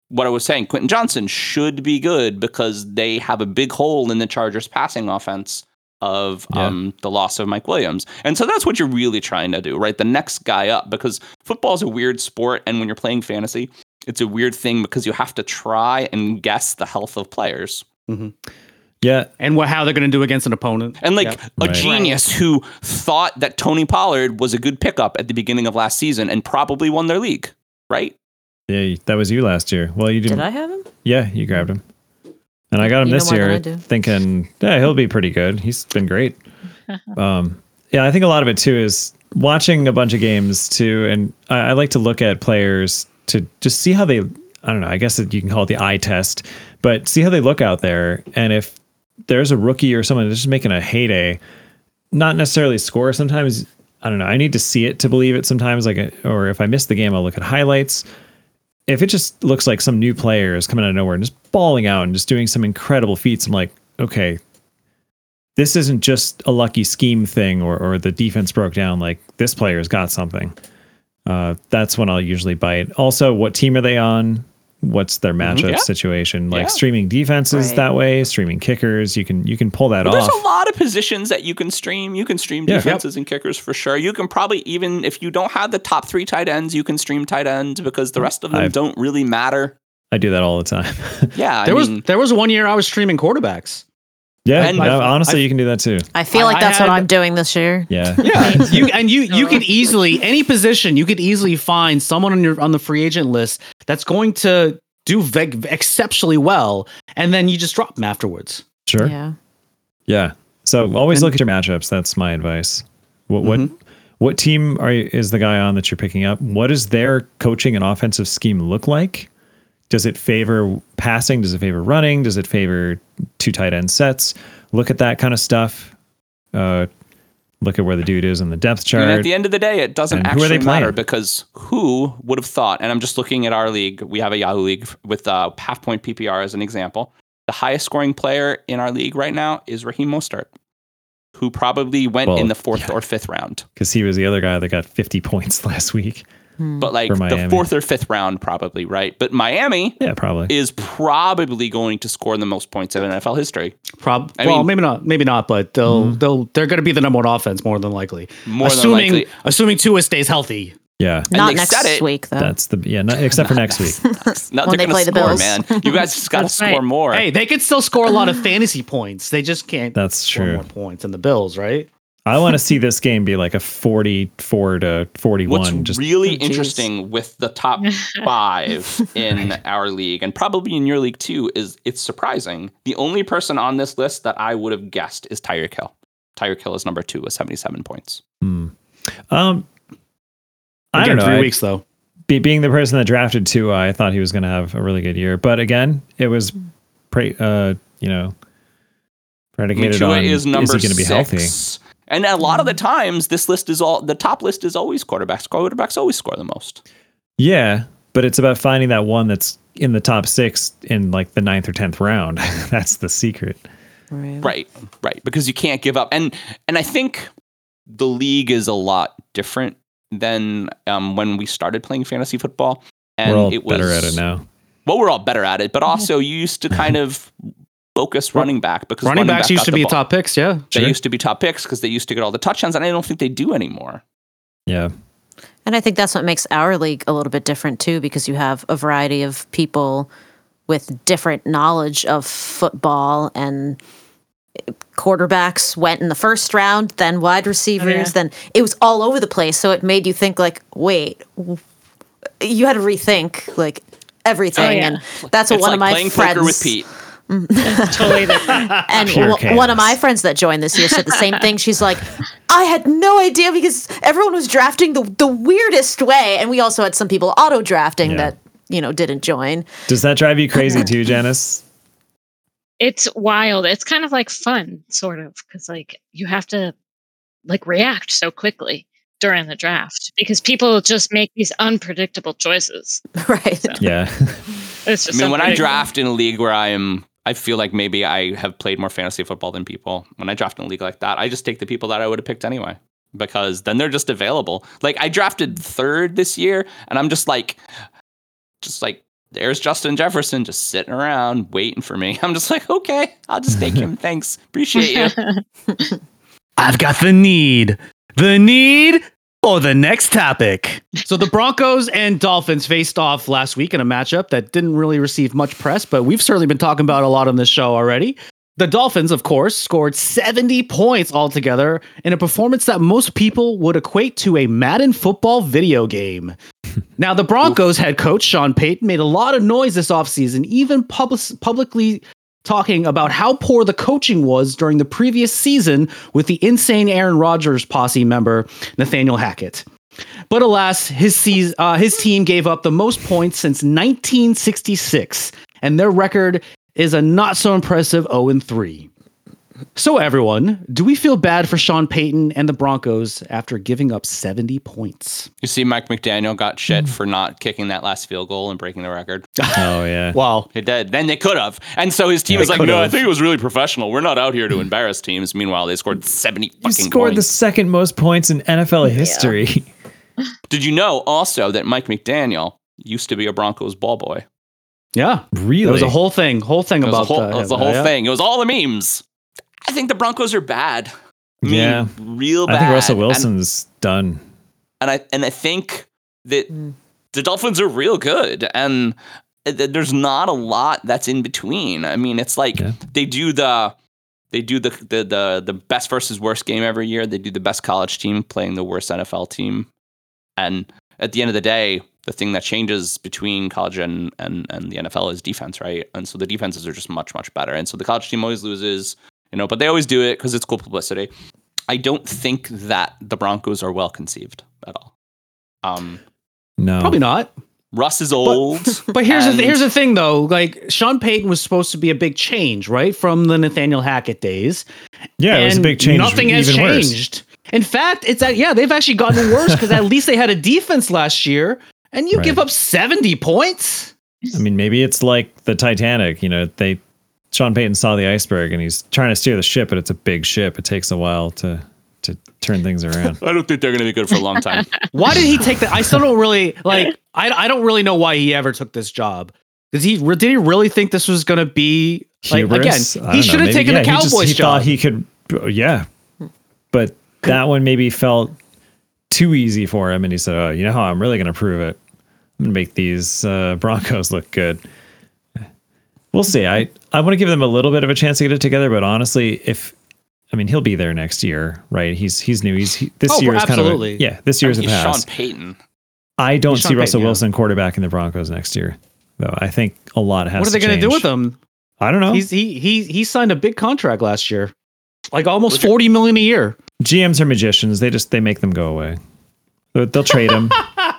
what I was saying, Quentin Johnston should be good because they have a big hole in the Chargers passing offense of Yeah. um the loss of Mike Williams. And so that's what you're really trying to do, right? The next guy up because football is a weird sport and when you're playing fantasy, it's a weird thing because you have to try and guess the health of players. Yeah, And what how they're going to do against an opponent. And like Yeah. a Right. genius who thought that Tony Pollard was a good pickup at the beginning of last season and probably won their league, right? yeah, that was you last year. Well, you didn't. Did I have him? Yeah, you grabbed him. And I got him You this year thinking, yeah, he'll be pretty good. He's been great. um, yeah, I think a lot of it too is watching a bunch of games too. And I, I like to look at players to just see how they, I don't know, I guess you can call it the eye test, but see how they look out there. And if there's a rookie or someone that's just making a heyday, not necessarily score, sometimes, I don't know, I need to see it to believe it sometimes. Like, or if I miss the game, I'll look at highlights if it just looks like some new player is coming out of nowhere and just balling out and just doing some incredible feats, I'm like, okay, this isn't just a lucky scheme thing or, or the defense broke down. Like this player's got something. Uh, that's when I'll usually bite. Also, what team are they on? What's their matchup Mm-hmm. Yeah. situation? Like Yeah. streaming defenses Right. that way, streaming kickers. You can you can pull that But off. there's a lot of positions that you can stream. You can stream Yeah. defenses and kickers for sure. You can probably even if you don't have the top three tight ends, you can stream tight ends because the rest of them I've- don't really matter. I do that all the time. Yeah, I There was there was one year I was streaming quarterbacks. Yeah, And- yeah, honestly, I- you can do that too. I feel like I that's what had- I'm doing this year. Yeah, Yeah, you and you you could easily any position you could easily find someone on your on the free agent list that's going to do veg- exceptionally well, and then you just drop them afterwards. sure. Yeah. Yeah. So always look at your matchups. That's my advice. What what Mm-hmm. what team are you, is the guy on that you're picking up? What does their coaching and offensive scheme look like? Does it favor passing? Does it favor running? Does it favor two tight end sets? Look at that kind of stuff. Uh, look at where the dude is in the depth chart. at the end of the day, it doesn't And who are they actually matter because who would have thought? And I'm just looking at our league. We have a Yahoo league with uh, half point PPR as an example. the highest scoring player in our league right now is Raheem Mostert, who probably went Well, in the fourth yeah. or fifth round. because he was the other guy that got 50 points last week. Hmm. But like the fourth or fifth round, probably, right? But Miami Yeah, probably. is probably going to score the most points in NFL history. Prob- I well, mean- maybe not. Maybe not. But they'll mm-hmm. they'll they're going to be the number one offense more than likely. More than assuming likely. assuming Tua stays healthy. yeah, And Not next it. week though. that's the yeah. Not, except for next week. Not When they're play gonna the score, Bills. man. You guys just got to That's score right. more. Hey, they can still score a lot of fantasy points. They just can't. That's score true. more points than the Bills, right? I want to see this game be like a 44 to 41. What's just really Oh, interesting with the top five in our league and probably in your league too is it's surprising. The only person on this list that I would have guessed is Tyreek Hill. Tyreek Hill is number two with 77 points. hmm. um. I Again, don't know. Three I- weeks though. be, being the person that drafted two, I thought he was going to have a really good year. But again, it was, pre, uh, you know, I predicated Tua on is number he going to be healthy? Six. And a lot of the times, this list is all the top list is always quarterbacks. Quarterbacks always score the most. Yeah, but it's about finding that one that's in the top six in like the ninth or tenth round. that's the secret. right. Right, right. Because you can't give up. And and I think the league is a lot different than um, when we started playing fantasy football. And We're all it was better at it now. Well, we're all better at it, but also you used to kind of focus running back because Running backs back used to be ball. top picks. Yeah. They Sure. used to be top picks because they used to get all the touchdowns, and I don't think they do anymore. Yeah. And I think that's what makes our league a little bit different too, because you have a variety of people with different knowledge of football and quarterbacks went in the first round, then wide oh, receivers, yeah. then it was all over the place. So it made you think like, wait, you had to rethink like everything. Oh, yeah. And that's what it's one like of my playing friends poker with Pete. Totally different. and w- one of my friends that joined this year said the same thing. She's like, I had no idea because everyone was drafting the, the weirdest way. And we also had some people auto drafting Yeah. that, you know, didn't join. Does that drive you crazy too, Janis? it's wild. It's kind of like fun, sort of, because like you have to like react so quickly during the draft because people just make these unpredictable choices. right. Yeah. It's I just mean, when I draft in a league where I am, I feel like maybe I have played more fantasy football than people. When I draft in a league like that, I just take the people that I would have picked anyway because then they're just available. Like I drafted third this year, and I'm just like, just like. There's Justin Jefferson just sitting around waiting for me. I'm just like, okay, I'll just take him. Thanks. Appreciate you. I've got the need. The need for the next topic. So the Broncos and Dolphins faced off last week in a matchup that didn't really receive much press, but we've certainly been talking about a lot on this show already. The Dolphins, of course, scored 70 points altogether in a performance that most people would equate to a Madden football video game. Now, the Broncos head coach Sean Payton made a lot of noise this offseason, even public- publicly talking about how poor the coaching was during the previous season with the insane Aaron Rodgers posse member, Nathaniel Hackett. But alas, his, seas- uh, his team gave up the most points since 1966, and their record is a not so impressive 0 3. So, everyone, do we feel bad for Sean Payton and the Broncos after giving up 70 points? You see, Mike McDaniel got shit for not kicking that last field goal and breaking the record. Oh yeah. Well, He did. Then they could have. And so his team Yeah, was they like, no, I think it was really professional. We're not out here to embarrass teams. Meanwhile, they scored 70 You fucking scored the second most points in NFL history. Did you know also that Mike McDaniel used to be a Broncos ball boy? yeah. really? It was a whole thing, whole thing It was, about a whole, uh, it was the whole yeah. thing. It was all the memes. I think the Broncos are bad. I mean, Yeah. real bad. I think Russell And- Wilson's done. and I and I think that Mm. the Dolphins are real good, and th- there's not a lot that's in between. I mean, it's like Yeah. they do the they do the, the the the best versus worst game every year. They do the best college team playing the worst NFL team, and at the end of the day, the thing that changes between college and and and the NFL is defense, right? And so the defenses are just much much better, and so the college team always loses, you know, but they always do it because it's cool publicity. I don't think that the Broncos are well conceived at all. Um, No. Probably not. Russ is old. But here's the, and- here's the thing though, like Sean Payton was supposed to be a big change, right, from the Nathaniel Hackett days. Yeah, it was a big change. Nothing has even worse. changed. In fact, it's that yeah, they've actually gotten worse because at least they had a defense last year, and you Right. give up seventy points. I mean, maybe it's like the Titanic. You know, they Sean Payton saw the iceberg and he's trying to steer the ship, but it's a big ship. It takes a while to to turn things around. I don't think they're going to be good for a long time. Why did he take that? I still don't really like. I I don't really know why he ever took this job. Does he did he really think this was going to be like Hubris? Again? He should have taken yeah, the he just- he job. thought he could, yeah. But that one maybe felt too easy for him, and he said, "Oh, you know how I'm really going to prove it? I'm going to make these uh, Broncos look good." We'll see. I I want to give them a little bit of a chance to get it together, but honestly, if I mean he'll be there next year, right? He's he's new. He's he, this Oh, year is kind of a, absolutely. yeah. This year's a He's Sean pass. Payton. I don't He's see Sean Russell Payton, yeah. Wilson quarterback in the Broncos next year, though. I think a lot has. what are they going to do with him? I don't know. He's he he he signed a big contract last year, like almost Was forty million a year. GMs are magicians. They just they make them go away. They'll, they'll trade him.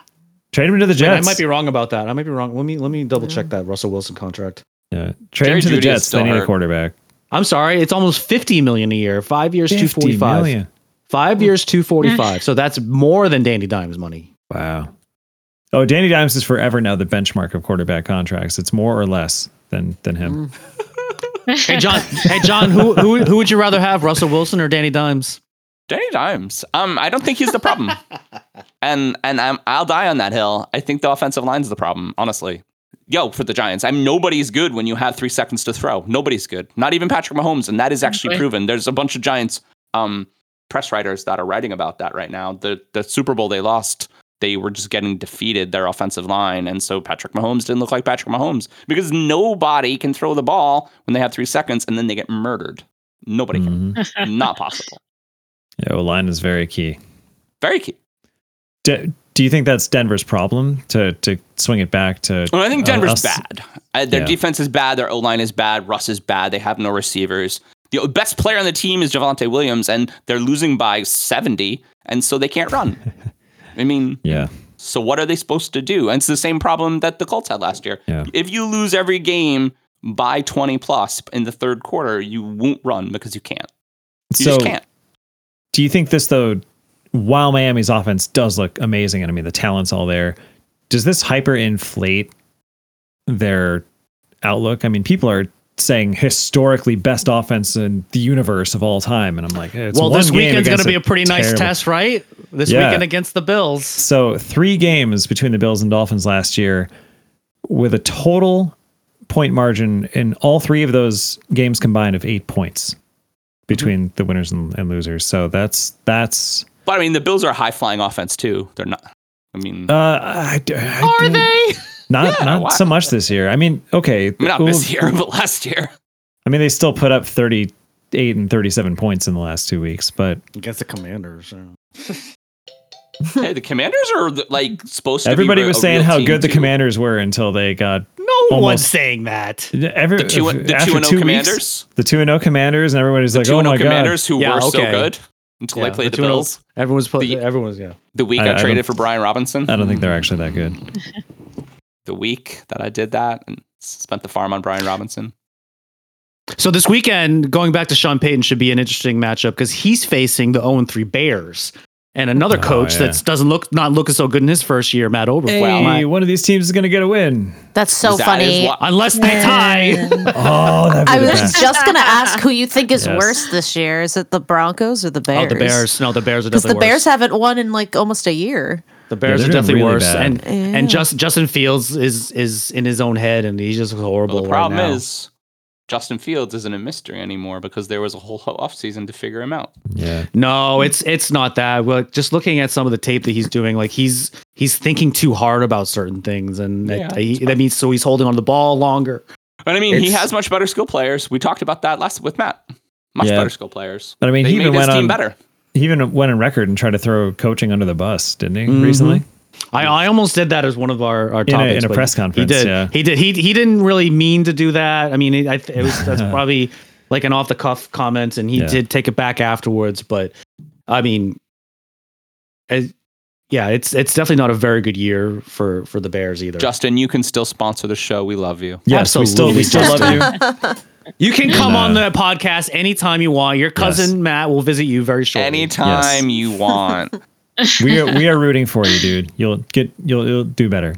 trade him to the Wait, Jets. I might be wrong about that. I might be wrong. Let me let me double check that Russell Wilson contract. Yeah. Trade Jerry him to the Jeudy Jets. They still need a hurt. quarterback. I'm sorry, it's almost fifty million a year. Five years, two 50 forty five. million. Five years, two forty five. so that's more than Danny Dimes money. Wow. Oh, Danny Dimes is forever now the benchmark of quarterback contracts. It's more or less than than him. Hey John, hey John, who who who would you rather have, Russell Wilson or Danny Dimes? Danny Dimes. Um, I don't think he's the problem, and and I'm, I'll die on that hill. I think the offensive line's the problem, honestly. Yo, for the Giants, I'm nobody's good when you have three seconds to throw. Nobody's good, not even Patrick Mahomes, and that is actually Okay. proven. There's a bunch of Giants um press writers that are writing about that right now. The the Super Bowl they lost, they were just getting defeated their offensive line, and so Patrick Mahomes didn't look like Patrick Mahomes because nobody can throw the ball when they have three seconds, and then they get murdered. Nobody can. Mhm. Not possible. Yeah, well, line is very key. Very key. Do, do you think that's Denver's problem to to swing it back to? Well, I think uh, Denver's us? bad. Uh, their Yeah. defense is bad. Their O line is bad. Russ is bad. They have no receivers. The best player on the team is Javonte Williams, and they're losing by 70, and so they can't run. I mean, Yeah, so what are they supposed to do? And it's the same problem that the Colts had last year. Yeah. If you lose every game by 20 plus in the third quarter, you won't run because you can't. You so just can't. do you think this though? While Miami's offense does look amazing, and I mean the talent's all there, does this hyperinflate their outlook? I mean, people are saying historically best offense in the universe of all time, and I'm like, eh, it's well, this weekend's going to be a pretty nice terrible- test, right? This Yeah. weekend against the Bills. So three games between the Bills and Dolphins last year, with a total point margin in all three of those games combined of eight points between mm-hmm. the winners and, and losers. So that's that's. But I mean, the Bills are a high flying offense, too. They're not. I mean, Uh, I, I, Are they? Not Yeah, not why- so much this year. I mean, okay, I mean, not this year, but last year. I mean, they still put up thirty eight and thirty seven points in the last two weeks, but Against the Commanders. hey, the Commanders are like supposed to. everybody be was a saying real how team, good the. Commanders were until they got No Almost. one's saying that. every The two, the two and O two weeks, Commanders. the two and O Commanders, and everybody's The like, two "Oh and O my god!" Commanders who Yeah, were so good until Yeah, they played the, two and oh- Bills. Everyone's put, The- everyone's yeah. The week I- I, I traded don't- for Brian Robinson. I don't think they're actually that good. the week that I did that and spent the farm on Brian Robinson. So this weekend, going back to Sean Payton, should be an interesting matchup because he's facing the 0 3 Bears and another Oh, coach yeah. that doesn't look not looking so good in his first year, Matt Eberflus. Hey, Matt- one of these teams is going to get a win. That's so That is funny. what- unless they tie. Oh, that'd be I was best. just gonna ask who you think is Yes. worse this year. Is it the Broncos or the Bears? Oh, the Bears. No, the Bears are Because definitely the Bears haven't won in like almost a year. the Bears Yeah, are definitely really worse. bad. And Yeah. and just Justin Fields is is in his own head and he's just horrible. Well, the problem right now. is Justin Fields isn't a mystery anymore because there was a whole offseason to figure him out. Yeah. No, it's it's not that. Well, just looking at some of the tape that he's doing, like he's he's thinking too hard about certain things, and Yeah, that, he, that means so he's holding on to the ball longer. But I mean, he has much better skill players. We talked about that last with Matt. Much Yeah. better skill players. But I mean, They he made even went team on. better. He even went on record and tried to throw coaching under the bus, didn't he? Mhm. Recently. I, I almost did that as one of our, our In a- topics in a but press he conference, did. yeah. He did. He he didn't really mean to do that. I mean, it, it was that's probably like an off the cuff comment, and he Yeah. did take it back afterwards. But I mean, it, yeah, it's it's definitely not a very good year for for the Bears either. Justin, you can still sponsor the show. We love you. Yes, we still we still love you. You can come And, on uh, the podcast anytime you want. Your cousin Matt will visit you very shortly. Anytime you want. We are we are rooting for you, dude. You'll get you'll you'll do better.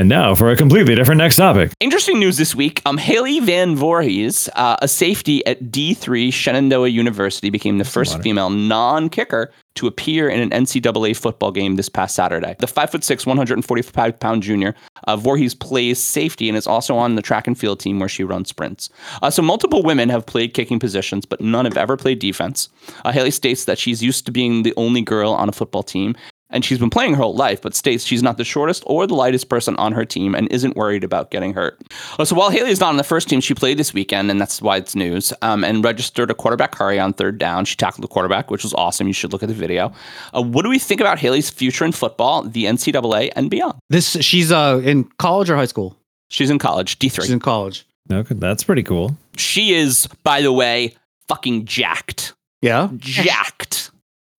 And now for a completely different next topic. Interesting news this week. Um, Haley Van Voorhis, uh, a safety at D3 Shenandoah University, became the first water. female non-kicker to appear in an NCAA football game this past Saturday. The 5'6", 145 pound junior uh, Voorhis plays safety and is also on the track and field team where she runs sprints. Uh, so multiple women have played kicking positions, but none have ever played defense. Uh, Haley states that she's used to being the only girl on a football team and she's been playing her whole life, but states she's not the shortest or the lightest person on her team and isn't worried about getting hurt. Uh, so while Haley is not on the first team, she played this weekend, and that's why it's news, um, and registered a quarterback hurry on third down. She tackled the quarterback, which was awesome. You should look at the video. Uh, what do we think about Haley's future in football, the NCAA, and beyond? This she's uh in college or high school. She's in college, D3. She's in college. Okay, that's pretty cool. she is, by the way, fucking jacked. Yeah. Jacked.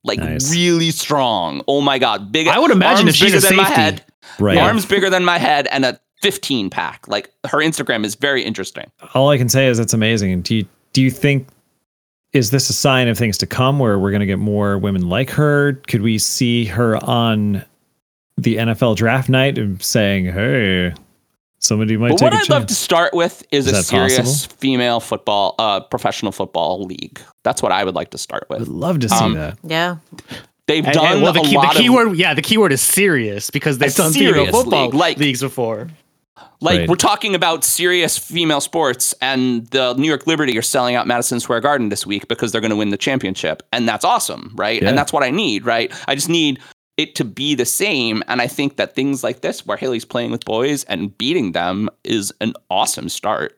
Like Nice. really strong. Oh my god, big. I would imagine if she's bigger than my head. Right. arms bigger than my head and a 15 pack. Like her Instagram is very interesting. All I can say is it's amazing. Do you, do you think is this a sign of things to come where we're going to get more women like her? Could we see her on the NFL draft night and saying, "Hey, somebody might But take what a I'd love to start with is, Is a serious possible? female football, uh, professional football league. That's what I would like to start with. I'd love to see Um, that. Yeah. They've And- done and, well, the, a key, lot the of yeah, the keyword is serious because they've done female serious football league, like- leagues before. Like Right. we're talking about serious female sports, and the New York Liberty are selling out Madison Square Garden this week because they're going to win the championship, and that's awesome, right? Yeah. And that's what I need, right? I just need it to be the same, and I think that things like this, where Haley's playing with boys and beating them, is an awesome start.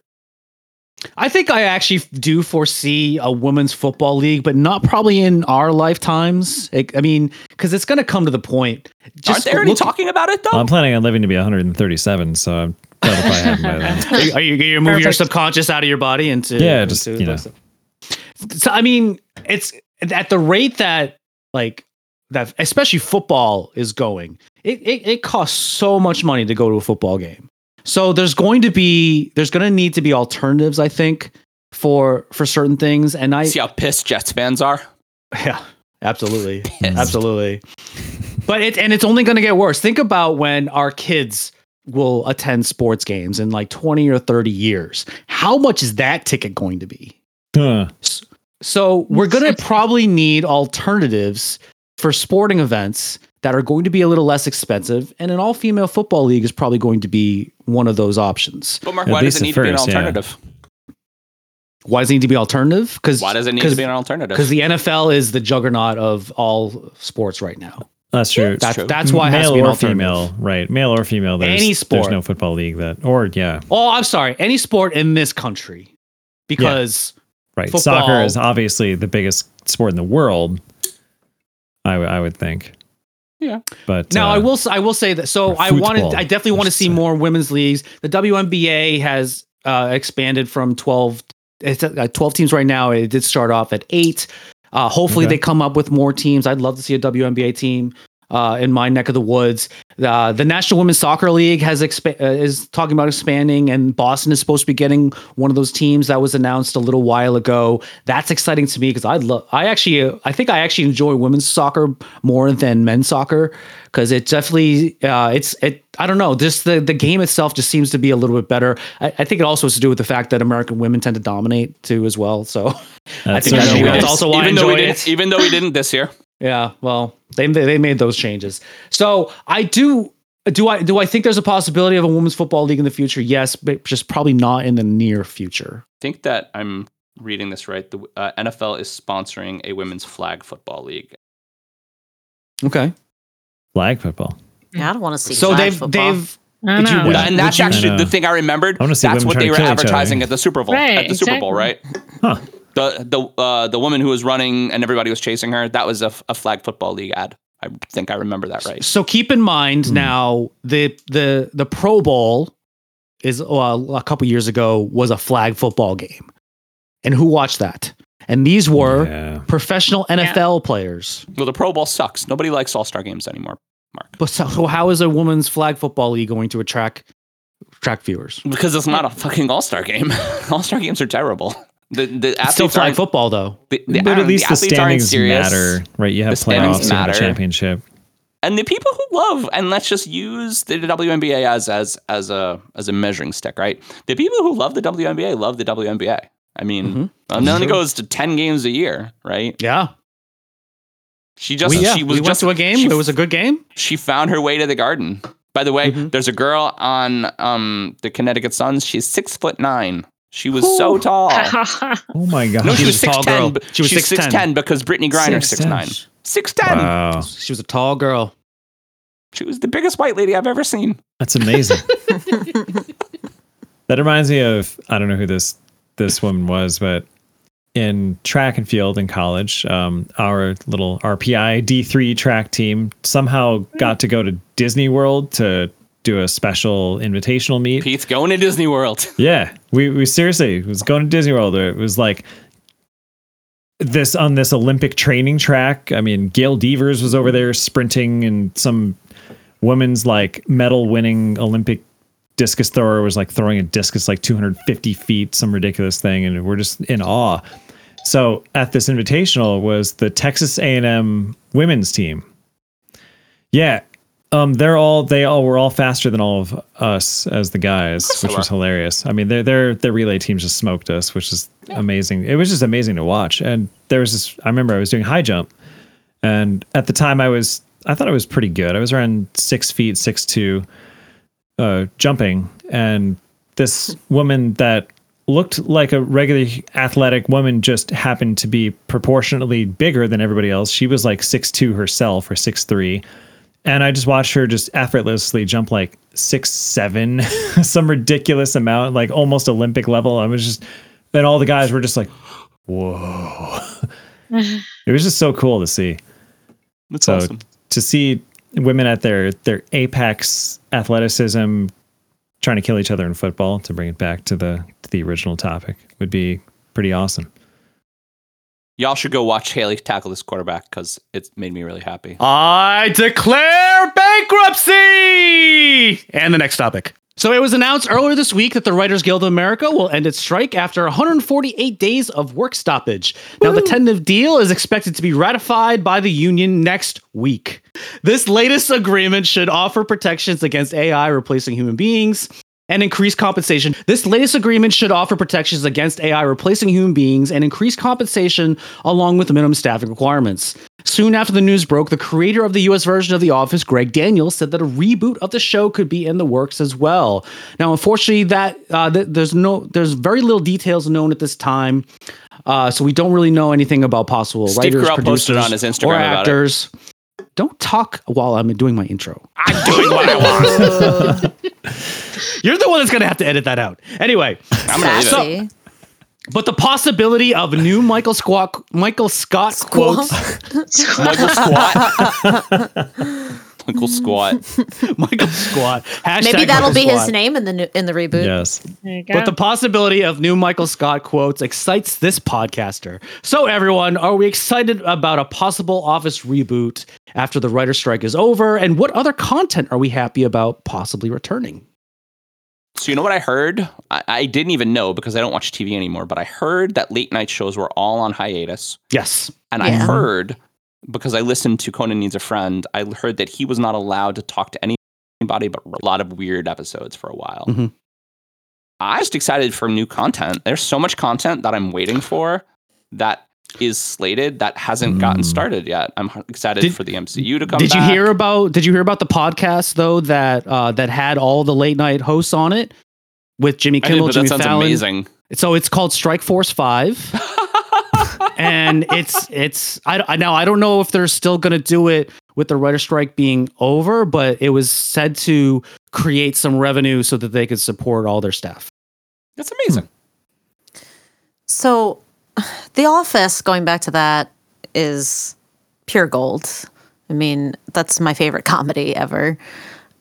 I think I actually do foresee a women's football league, but not probably in our lifetimes. It- I mean, because it's going to come to the point. Aren't they already look- talking about it though? Well, I'm planning on living to be 137, so I'm that'll probably happen by then. Are you, are you, you're your subconscious out of your body into Yeah, just, into you know. So I mean, it's at the rate that like that, especially football is going. It, it it costs so much money to go to a football game. So there's going to be there's going to need to be alternatives. I think for for certain things, and I See how pissed Jets fans are. yeah, absolutely. Pissed. Absolutely. But it and it's only going to get worse. Think about when our kids will attend sports games in like 20 or 30 years. How much is that ticket going to be? Huh. So, we're going to probably need alternatives for sporting events that are going to be a little less expensive and an all-female football league is probably going to be one of those options. But Mark, At why does it at need to be an first, yeah. alternative? Why does it need to be alternative? Cuz Why does it need to be an alternative? Cuz the NFL is the juggernaut of all sports right now. That's true. That's true. that's why it has male to be or female, right? Male or female. There's, Any There's no football league that, or yeah, Oh, I'm sorry. Any sport in this country, because right. Football- Soccer is obviously the biggest sport in the world. I, w- I would think. Yeah. But now uh, I will s- I will say that. So I wanted I definitely want to see say. more women's leagues. The WNBA has uh, expanded from 12 it's uh, 12 teams right now. It did start off at 8. Uh, hopefully Okay. they come up with more teams. I'd love to see a WNBA team uh, in my neck of the woods. Uh, the National Women's Soccer League has expa- uh, is talking about expanding, and Boston is supposed to be getting one of those teams that was announced a little while ago. That's exciting to me because I love. I actually, uh, I think I actually enjoy women's soccer more than men's soccer because it definitely, uh, it's it. I don't know. Just the the game itself just seems to be a little bit better. I, I think it also has to do with the fact that American women tend to dominate too as well. So I think that's, that's also why I even though we enjoy didn't, it. even though we didn't this year. Yeah, well, they they made those changes. So I do do I do I think there's a possibility of a women's football league in the future? Yes, but just probably not in the near future. I think that I'm reading this right. The uh, NFL is sponsoring a women's flag football league. Okay. flag football. Yeah, I don't want to see. So flag they've football. they've I Did you Yeah. and that's actually the thing I remembered. I That's what they were kill each other. advertising at the Super Bowl. Right, at the Super Bowl, right? Huh. The the uh, the woman who was running and everybody was chasing her. That was a flag football league ad. I think I remember that right. so keep in mind Hmm. now the the the Pro Bowl is uh, a couple years ago was a flag football game, and who watched that? And these were Yeah. professional NFL players. Well, the Pro Bowl sucks. Nobody likes All Star games anymore. Mark, But so, so how is a women's flag football league going to attract attract viewers? because it's not a fucking All Star game. All Star games are terrible. The the It's still athletes flag football though. The, the, but at least the athletes aren't standings matter, right? You have The playoffs, you have a championship. and the people who love and let's just use the WNBA as as as a as a measuring stick, right? The people who love the WNBA love the WNBA. I mean, Mhm. and then it goes to ten games a year, right? Yeah. She just we, yeah, she was we went just to a game. She, it was a good game. she found her way to the garden. By the way, Mhm. there's a girl on um the Connecticut Suns. She's six foot nine. She was so tall. Oh my god. No, she She was was a tall six ten. girl. She was 6'10". six ten because Brittney Griner's six 6'10". nine. Six ten. Wow. She was a tall girl. She was the biggest white lady I've ever seen. That's amazing. that reminds me of I don't know who this this woman was, but in track and field in college, um, our little RPI D3 track team somehow got to go to Disney World to do a special invitational meet. Pete's going to Disney World. Yeah, we we seriously was going to Disney World. It was like this on this Olympic training track. I mean, Gail Devers was over there sprinting, and some women's like medal winning Olympic discus thrower was like throwing a discus like 250 feet, some ridiculous thing, and we're just in awe. So at this invitational was the Texas A&M women's team. Yeah, um, they're all they all were all faster than all of us as the guys, which was hilarious. I mean, their their their relay teams just smoked us, which is amazing. It was just amazing to watch. And there was this. I remember I was doing high jump, and at the time I was I thought I was pretty good. I was around six feet six two, uh, jumping, and this woman that looked like a regular athletic woman just happened to be proportionately bigger than everybody else. She was like six two herself or six three. And I just watched her just effortlessly jump like six, seven, some ridiculous amount, like almost Olympic level. I was just, then all the guys were just like, whoa. it was just so cool to see. That's So awesome. to see women at their their apex athleticism trying to kill each other in football, to bring it back to the to the original topic, would be pretty awesome. Y'all should go watch Haley tackle this quarterback because it made me really happy. I declare bankruptcy! And the next topic. So it was announced earlier this week that the Writers Guild of America will end its strike after 148 days of work stoppage. Now, the tentative deal is expected to be ratified by the union next week. This latest agreement should offer protections against AI replacing human beings and increased compensation. This latest agreement should offer protections against AI replacing human beings and increased compensation along with minimum staffing requirements. Soon after the news broke, the creator of the US version of The Office, Greg Daniels, said that a reboot of the show could be in the works as well. Now, unfortunately, that uh, th- there's no there's very little details known at this time. Uh, so we don't really know anything about possible Steve writers, Carell producers, on his Instagram or about it. Actors. Don't talk while I'm doing my intro. I'm doing what I want. You're the one that's gonna have to edit that out. Anyway, I'm gonna leave it. But the possibility of new Michael Squat, Michael Scott quotes, Michael Squat. Michael Squat. Michael Squat. Hashtag Maybe that'll Michael be his name in the new, in the reboot. Yes. There you go. But the possibility of new Michael Scott quotes excites this podcaster. So, everyone, are we excited about a possible Office reboot after the writer strike is over? And what other content are we happy about possibly returning? So you know what I heard? I, I didn't even know because I don't watch TV anymore, but I heard that late night shows were all on hiatus. Yes. And I heard because I listened to Conan Needs a Friend, I heard that he was not allowed to talk to anybody but a lot of weird episodes for a while. Mhm. I'm just excited for new content. There's so much content that I'm waiting for that is slated that hasn't gotten Mm. started yet. I'm excited Did- for the MCU to come Did you hear about? Did you hear about the podcast though that uh, that had all the late night hosts on it with Jimmy did, Kimmel, but Jimmy that sounds Fallon? amazing. So it's called Strike Force Five. and it's it's I, I now I don't know if they're still going to do it with the writer strike being over, but it was said to create some revenue so that they could support all their staff. That's amazing. Hmm. So, The Office, going back to that, is pure gold. I mean, that's my favorite comedy ever.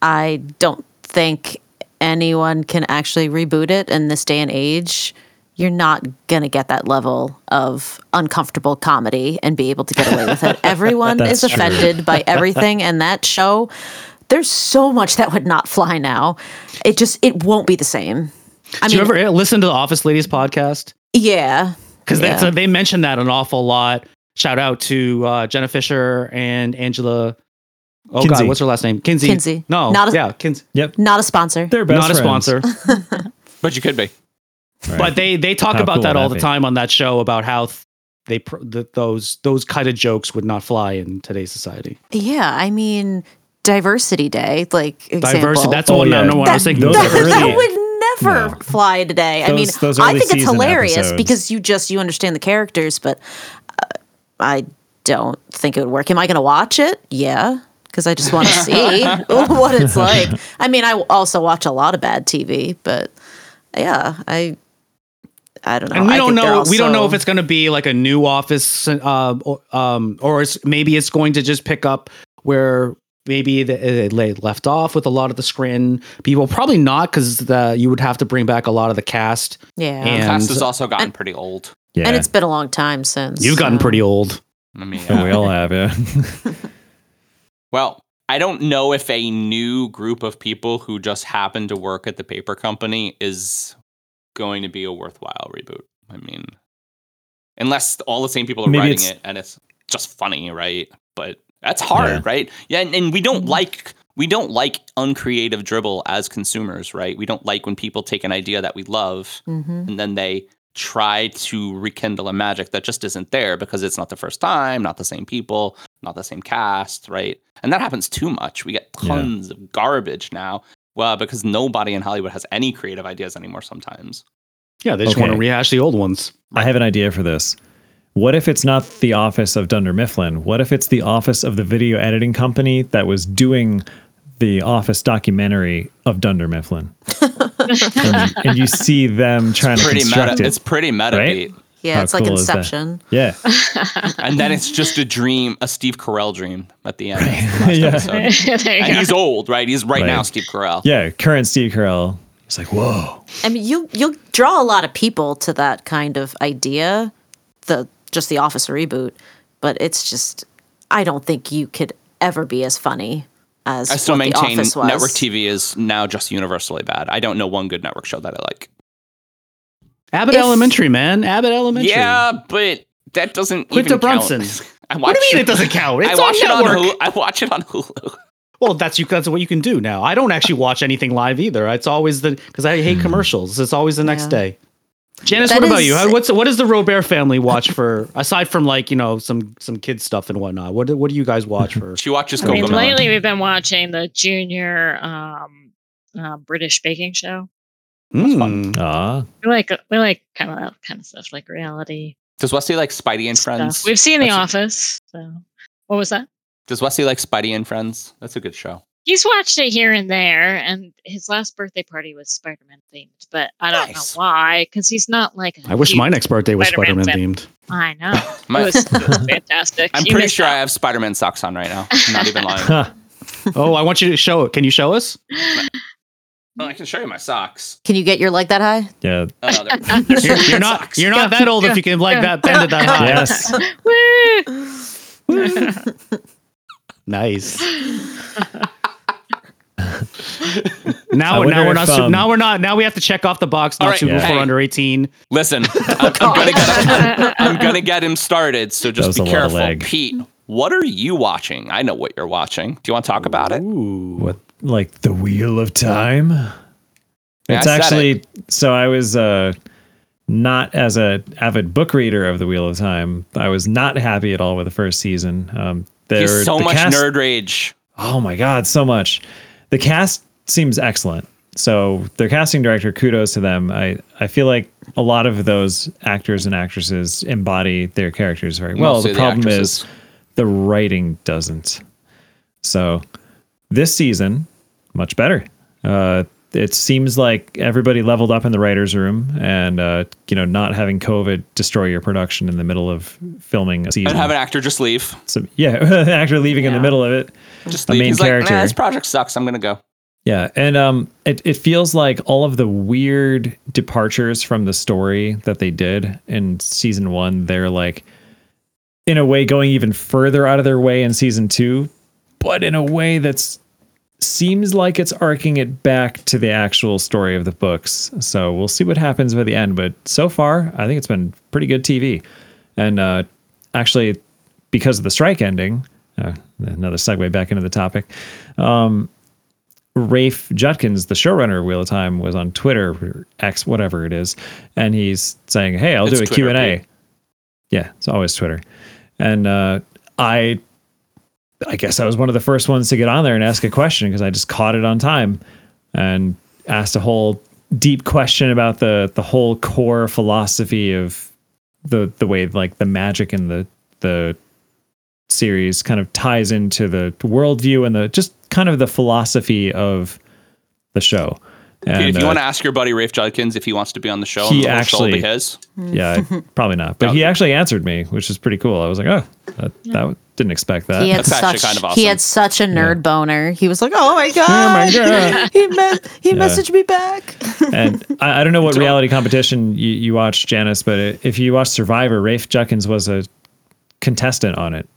I don't think anyone can actually reboot it in this day and age. You're not going to get that level of uncomfortable comedy and be able to get away with it. Everyone That's is true. offended by everything, and that show, there's so much that would not fly now. It just, it won't be the same. I Did mean, you ever listen to the Office Ladies podcast? yeah. Because Yeah. they mentioned that an awful lot. Shout out to uh, Jenna Fischer and Angela Oh Kinsey. God, what's her last name? Kinsey. Kinsey. No, Not a- yeah, Kinsey. Yep. Not a sponsor. They're best Not a sponsor, But you could be. Right. but they they talk How about cool that all that the be? time on that show about how th- they pr- that those those kind of jokes would not fly in today's society. Yeah, I mean, Diversity Day, like example. Diversity. That's Oh, all. yeah. No, no, I was That- thinking. Those that, that early- would never No. fly today. I mean, Those- those I think it's hilarious episodes. because you just you understand the characters, but uh, I don't think it would work. Am I going to watch it? Yeah, because I just want to see what it's like. I mean, I also watch a lot of bad TV, but yeah, I I don't know. and we I don't think they're know. we don't know if it's going to be like a new office, uh, or, um, or it's, maybe it's going to just pick up where maybe they they left off with a lot of the Scranton people. Probably not because you would have to bring back a lot of the cast. yeah. and- the Cast has also gotten pretty old. yeah. And it's been a long time since You've gotten uh, pretty old. I mean, And we all have, yeah. well, I don't know if a new group of people who just happen to work at the paper company is going to be a worthwhile reboot. I mean, unless all the same people are Maybe writing it and it's just funny, right? But that's hard, Yeah. right? Yeah, and, and we don't like we don't like uncreative dribble as consumers, right? We don't like when people take an idea that we love mhm. and then they try to rekindle a magic that just isn't there because it's not the first time, not the same people, not the same cast, right? And that happens too much. We get Yeah. tons of garbage now. Well, because nobody in Hollywood has any creative ideas anymore sometimes. Yeah, they just want to rehash the old ones. I have an idea for this. What if it's not the office of Dunder Mifflin? What if it's the office of the video editing company that was doing the office documentary of Dunder Mifflin? and, and you see them trying to construct meta. it. It's pretty meta Right? Beat. Yeah, How it's like cool is that? Inception. yeah. And then it's just a dream, a Steve Carell dream at the end. of the Yeah. there you And go. he's old, right? He's right, Right. now Steve Carell. Yeah. Current Steve Carell. It's like, whoa. I mean, you you'll draw a lot of people to that kind of idea, the just the Office reboot, but it's just I don't think you could ever be as funny as I still what the maintain Office was. network TV is now just universally bad. I don't know one good network show that I like. Abbott If- Elementary, man. Abbott Elementary. Yeah, but that doesn't Quinta even Brunson. count. I watch What do you mean it doesn't count? It's I watch on it on network. Hulu. I watch it on Hulu. Well, that's you. That's what you can do now. I don't actually watch anything live either. It's always the because I hate commercials. It's always the next Yeah. day. Janis, That what about is- you? How- What's what does the Robare family watch for aside from like you know some some kids stuff and whatnot? What do- what do you guys watch for? She watches I mean, lately we've been watching the junior um, uh, British baking show. Mm. Ah. We like we like kind of that kind of stuff, like reality Does Wesley like Spidey and stuff. Friends? We've seen The That's a- Office. So, what was that? Does Wesley like Spidey and Friends? That's a good show. He's watched it here and there, and his last birthday party was Spider-Man themed, but I don't Nice. know why, because he's not like. a I wish my next birthday was Spider-Man Spider-Man themed. I know. My- it, was, it was fantastic. I'm You pretty missed sure I have Spider-Man socks on right now. I'm not even lying. Oh, I want you to show it. Can you show us? Well, I can show you my socks. Can you get your leg that high? Yeah. Oh, they're, they're You're, you're not socks. you're not that old if you can like that bend it that high. Yes. Woo! Nice. Now, now we're not. su- um, now we're not. Now we have to check off the box. Not All right, suitable yeah. for Hey. under eighteen. Listen, I'm, I'm gonna get I'm gonna get him started. So just be a lot of careful. Pete. What are you watching? I know what you're watching. Do you want to talk about it? What like the wheel of time? Yeah, it's actually so I was uh not as a avid book reader of the Wheel of Time. I was not happy at all with the first season. Um there He's so the much cast- nerd rage. Oh my god, so much. The cast seems excellent. So their casting director, kudos to them. I, I feel like a lot of those actors and actresses embody their characters very well. Mostly the the problem actresses. is the writing doesn't. So this season, much better. Uh, it seems like everybody leveled up in the writers' room, and uh, you know, not having COVID destroy your production in the middle of filming a season. And have an actor just leave. So, yeah, an actor leaving in the middle of it. Just A leave. main He's character. like, nah, this project sucks. I'm gonna go. Yeah, and um, it it feels like all of the weird departures from the story that they did in season one, they're like, in a way, going even further out of their way in season two, but in a way that's seems like it's arcing it back to the actual story of the books. So we'll see what happens by the end. But so far, I think it's been pretty good TV, and uh, actually, because of the strike ending, uh, another segue back into the topic. Um, Rafe Judkins, the showrunner of Wheel of Time, was on Twitter, or X, whatever it is, and he's saying, "Hey, I'll It's do a Q and A." Yeah, it's always Twitter, and uh, I, I guess I was one of the first ones to get on there and ask a question because I just caught it on time, and asked a whole deep question about the the whole core philosophy of the the way like the magic and the the series kind of ties into the worldview and the just kind of the philosophy of the show. Pete, And, if you uh, want to ask your buddy Rafe Judkins if he wants to be on the show, He and the whole show will be actually- his. yeah, I- probably not. But he actually answered me, which is pretty cool. I was like, oh, that, that didn't expect that. He had That's such kind of he had such a nerd boner. He was like, "Oh my god, oh my God. he me- he messaged me back." and I, I don't know what reality competition you, you watched, Janis, but if you watched Survivor, Rafe Judkins was a contestant on it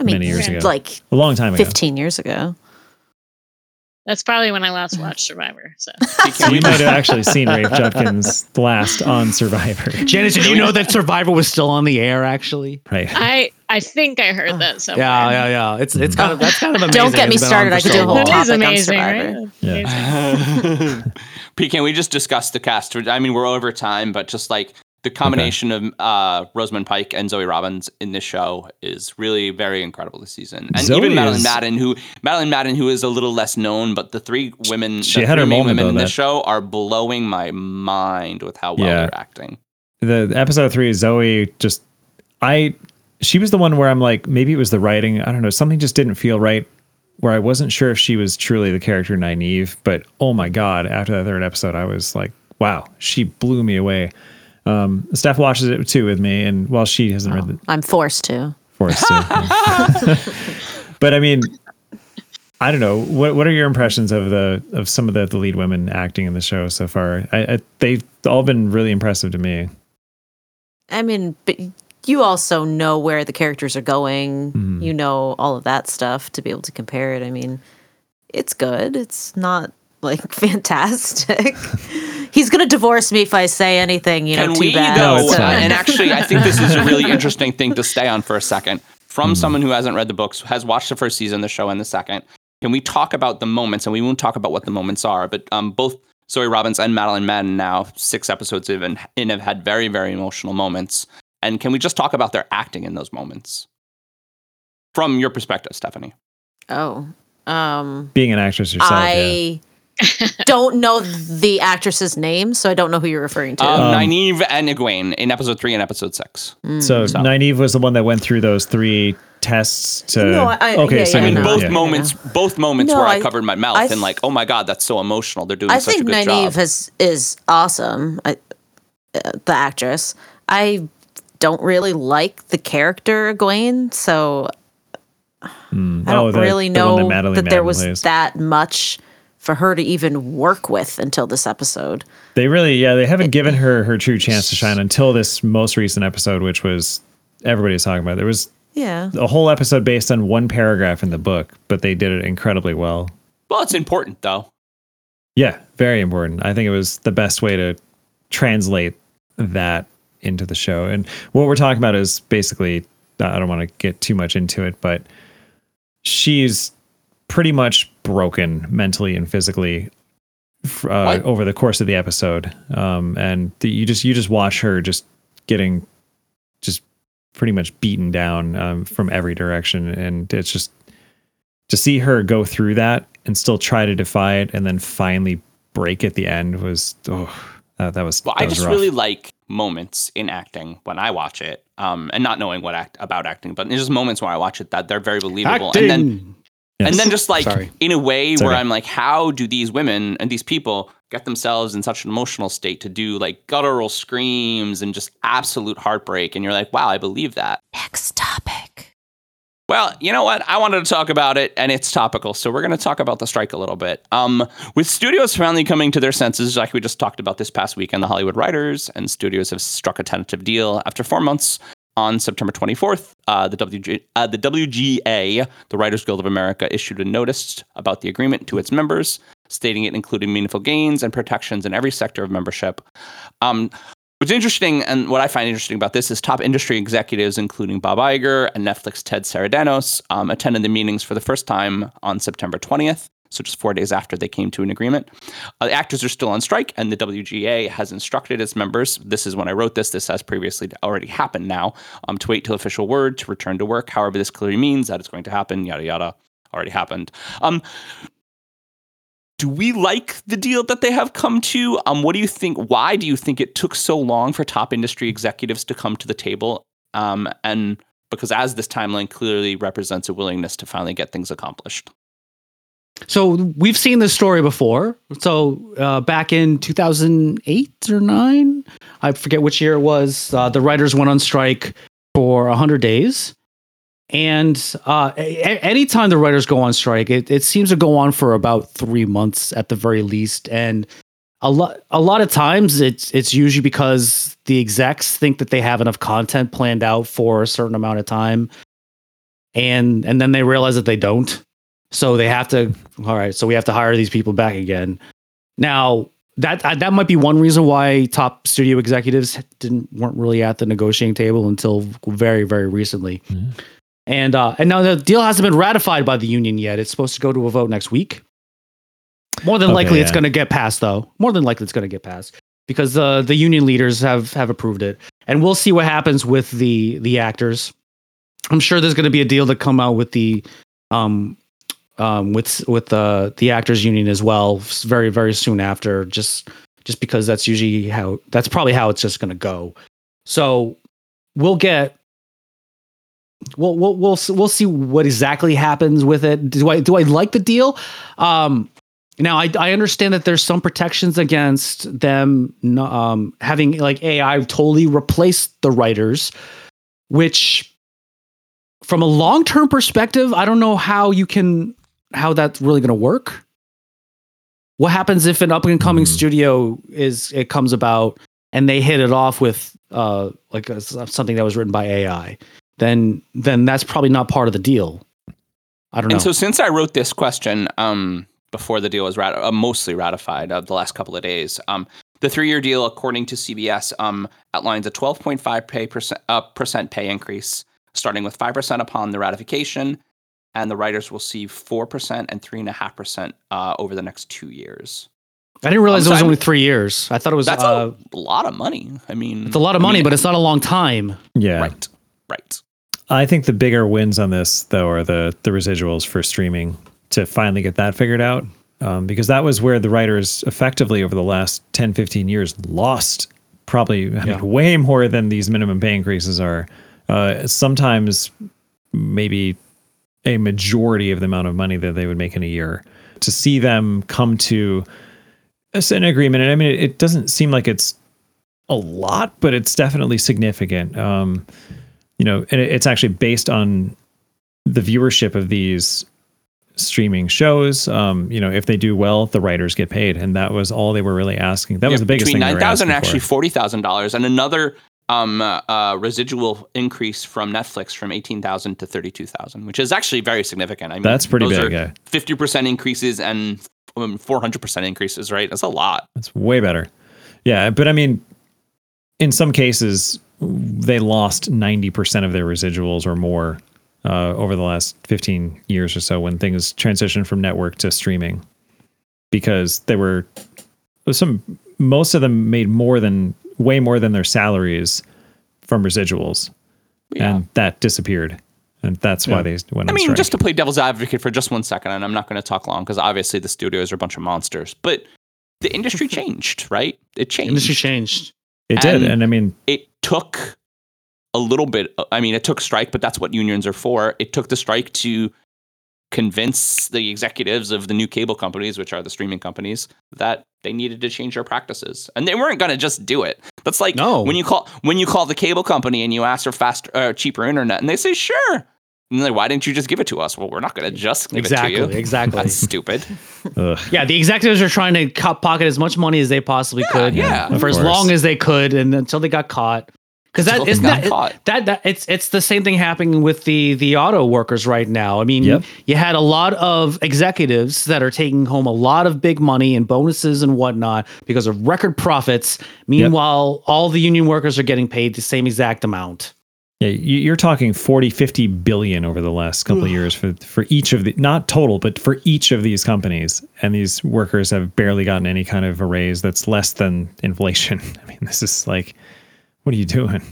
I mean, many years ago, like a long time ago. fifteen years ago. That's probably when I last watched Survivor. So So you might have actually seen Rafe Judkins last on Survivor, Janis, did you know that Survivor was still on the air? Actually, right? I I think I heard that somewhere. yeah, yeah, yeah. It's it's kind of that's kind of amazing. Don't get me It's been on started. I could do a whole long. That is topic on amazing, Survivor. right? Yeah. Amazing. Pete, can we just discuss the cast? I mean, we're over time, but just like the combination of uh, Rosamund Pike and Zoe Robins in this show is really very incredible this season. And Zoe even Madeleine is- Madden, who Madeleine Madden, who is a little less known, but the three women, She the had her three main moment, women though, in that- this show are blowing my mind with how well Yeah. they're acting. the the episode three zoe just i she was the one where i'm like maybe it was the writing i don't know something just didn't feel right where i wasn't sure if she was truly the character naive but oh my god after that third episode i was like wow she blew me away um steph watches it too with me and while she hasn't read the I'm forced to. force to but i mean I don't know. What what are your impressions of the of some of the, the lead women acting in the show so far? I, I they've all been really impressive to me. I mean, but you also know where the characters are going. Mhm. You know all of that stuff to be able to compare it. I mean, it's good. It's not like fantastic. He's gonna divorce me if I say anything. You know, Can too we bad. Though? it's uh, and actually, I think this is a really interesting thing to stay on for a second. From Hmm. someone who hasn't read the books, has watched the first season, the show, and the second, can we talk about the moments? And we won't talk about what the moments are, but um, both Zoe Robins and Madeleine Madden now six episodes in, and- in have had very, very emotional moments. And can we just talk about their acting in those moments? From your perspective, Stephanie. Oh, um, Being an actress yourself, yeah. I don't know the actress's name, so I don't know who you're referring to. Um, Um, Nynaeve and Egwene in episode three and episode six. Mm. So, So- Nynaeve was the one that went through those three tests to. No, I- okay, yeah, so yeah, I mean, I know, both yeah. moments, both moments No, where I, I- covered my mouth I and like, oh my god, that's so emotional. They're doing I such think a good Nynaeve job. has is awesome. I, uh, the actress. I don't really like the character Egwene, so Mm. I don't Oh, the- really the one know Madeleine that there was plays. that much for her to even work with until this episode. They really, yeah, they haven't given her her true chance to shine until this most recent episode, which was everybody was talking about. There was Yeah. a whole episode based on one paragraph in the book, but they did it incredibly well. well, it's important though. Yeah, very important. I think it was the best way to translate that into the show. And what we're talking about is basically, I don't want to get too much into it, but she's pretty much broken mentally and physically uh, over the course of the episode. Um, and the, you just you just watch her just getting just pretty much beaten down um, from every direction, and it's just to see her go through that and still try to defy it and then finally break at the end was oh that, that was Well, that I was just rough. really like moments in acting when I watch it, um, and not knowing what act about acting, but there's just moments where I watch it that they're very believable, and then Acting. Yes. and then just like Sorry. in a way It's where okay. I'm like, how do these women and these people get themselves in such an emotional state to do like guttural screams and just absolute heartbreak? And you're like, wow, I believe that. Next topic. Well, you know what? I wanted to talk about it, and it's topical. So we're going to talk about the strike a little bit. Um, with studios finally coming to their senses, like we just talked about this past week weekend, the Hollywood writers and studios have struck a tentative deal after four months. On September 24th, uh, the, WG, uh, the WGA, the Writers Guild of America, issued a notice about the agreement to its members, stating it included meaningful gains and protections in every sector of membership. Um, What's interesting and what I find interesting about this is top industry executives, including Bob Iger and Netflix Ted Sarandos, um, attended the meetings for the first time on September 20th. So just four days after they came to an agreement. Uh, the actors are still on strike, and the WGA has instructed its members. This is when I wrote this. This has previously already happened now. Um, to wait till official word to return to work. However, this clearly means that it's going to happen. Yada yada. Already happened. Um, do we like the deal that they have come to? Um, what do you think? Why do you think it took so long for top industry executives to come to the table? Um, and because as this timeline clearly represents a willingness to finally get things accomplished. So we've seen this story before. So uh, back in 2008 or nine, I forget which year it was. Uh, the writers went on strike for 100 days, and uh, a- anytime the writers go on strike, it, it seems to go on for about three months at the very least. And a lot, a lot of times, it's it's usually because the execs think that they have enough content planned out for a certain amount of time, and and then they realize that they don't. So they have to. All right. So we have to hire these people back again. Now that uh, that might be one reason why top studio executives didn't weren't really at the negotiating table until very very recently. And uh, and now the deal hasn't been ratified by the union yet. It's supposed to go to a vote next week. More than Okay, likely, it's going to get passed, though. More than likely, it's going to get passed because uh, the union leaders have have approved it, and we'll see what happens with the the actors. I'm sure there's going to be a deal to come out with the um um with with the the actors union as well very very soon after just just because that's usually how that's probably how it's just going to go. So we'll get we'll we'll we'll we'll see what exactly happens with it. Do I do I like the deal? Um now I I understand that there's some protections against them um having like AI totally replace the writers which from a long-term perspective, I don't know how you can how that's really going to work. What happens if an up and coming Hmm. studio is it comes about and they hit it off with uh like a, something that was written by AI? Then then that's probably not part of the deal. I don't know. And so, since I wrote this question um, before the deal was rat- uh, mostly ratified uh, the last couple of days, um, the three-year deal, according to CBS, um, outlines a 12.5 pay percent, uh, percent pay increase, starting with five percent upon the ratification, and the writers will see four percent and three and a half percent uh, over the next two years. I didn't realize I'm it was sorry. only three years. I thought it was That's uh, a lot of money. I mean, it's a lot of I money, mean, but it's not a long time. Yeah. right, right. I think the bigger wins on this, though, are the the residuals for streaming to finally get that figured out. Um, because that was where the writers effectively over the last 10, 15 years lost probably I Yeah. mean, way more than these minimum pay increases are. Uh, sometimes maybe a majority of the amount of money that they would make in a year. To see them come to an agreement, and I mean, it, doesn't seem like it's a lot, but it's definitely significant. Um, you know, and it's actually based on the viewership of these streaming shows. Um, you know, if they do well, the writers get paid, and that was all they were really asking. That was Yeah, the biggest between thing. nine and actually forty thousand dollars, and another um, uh, uh, residual increase from Netflix from eighteen thousand to thirty two thousand, which is actually very significant. I mean, That's pretty those big, are yeah. Fifty percent increases and four hundred percent increases, right? That's a lot. That's way better. Yeah, but I mean, in some cases, they lost ninety percent of their residuals or more uh, over the last fifteen years or so when things transitioned from network to streaming, because they were some. Most of them made more than way more than their salaries from residuals, Yeah. and that disappeared, and that's why Yeah. they went I mean, strike. just to play devil's advocate for just one second, and I'm not going to talk long because obviously the studios are a bunch of monsters, but the industry changed, right? It changed. Industry changed. it did, and- and I mean, it took a little bit i mean it took strike but that's what unions are for it took the strike to convince the executives of the new cable companies which are the streaming companies that they needed to change their practices and they weren't going to just do it that's like No. when you call when you call the cable company and you ask for faster uh, cheaper internet and they say sure and like why didn't you just give it to us well we're not going to just give Exactly. it to you Exactly. that's stupid. Yeah, the executives are trying to cut pocket as much money as they possibly could yeah, for of as long as they could, and until they got caught. Because that Still isn't that, caught. that that it's it's the same thing happening with the the auto workers right now. I mean, Yep. you had a lot of executives that are taking home a lot of big money and bonuses and whatnot because of record profits. Meanwhile, all the union workers are getting paid the same exact amount. Yeah, you- you're talking 40, 50 billion over the last couple of years for for each of the not total, but for each of these companies, and these workers have barely gotten any kind of a raise that's less than inflation. I mean, this is like, what are you doing?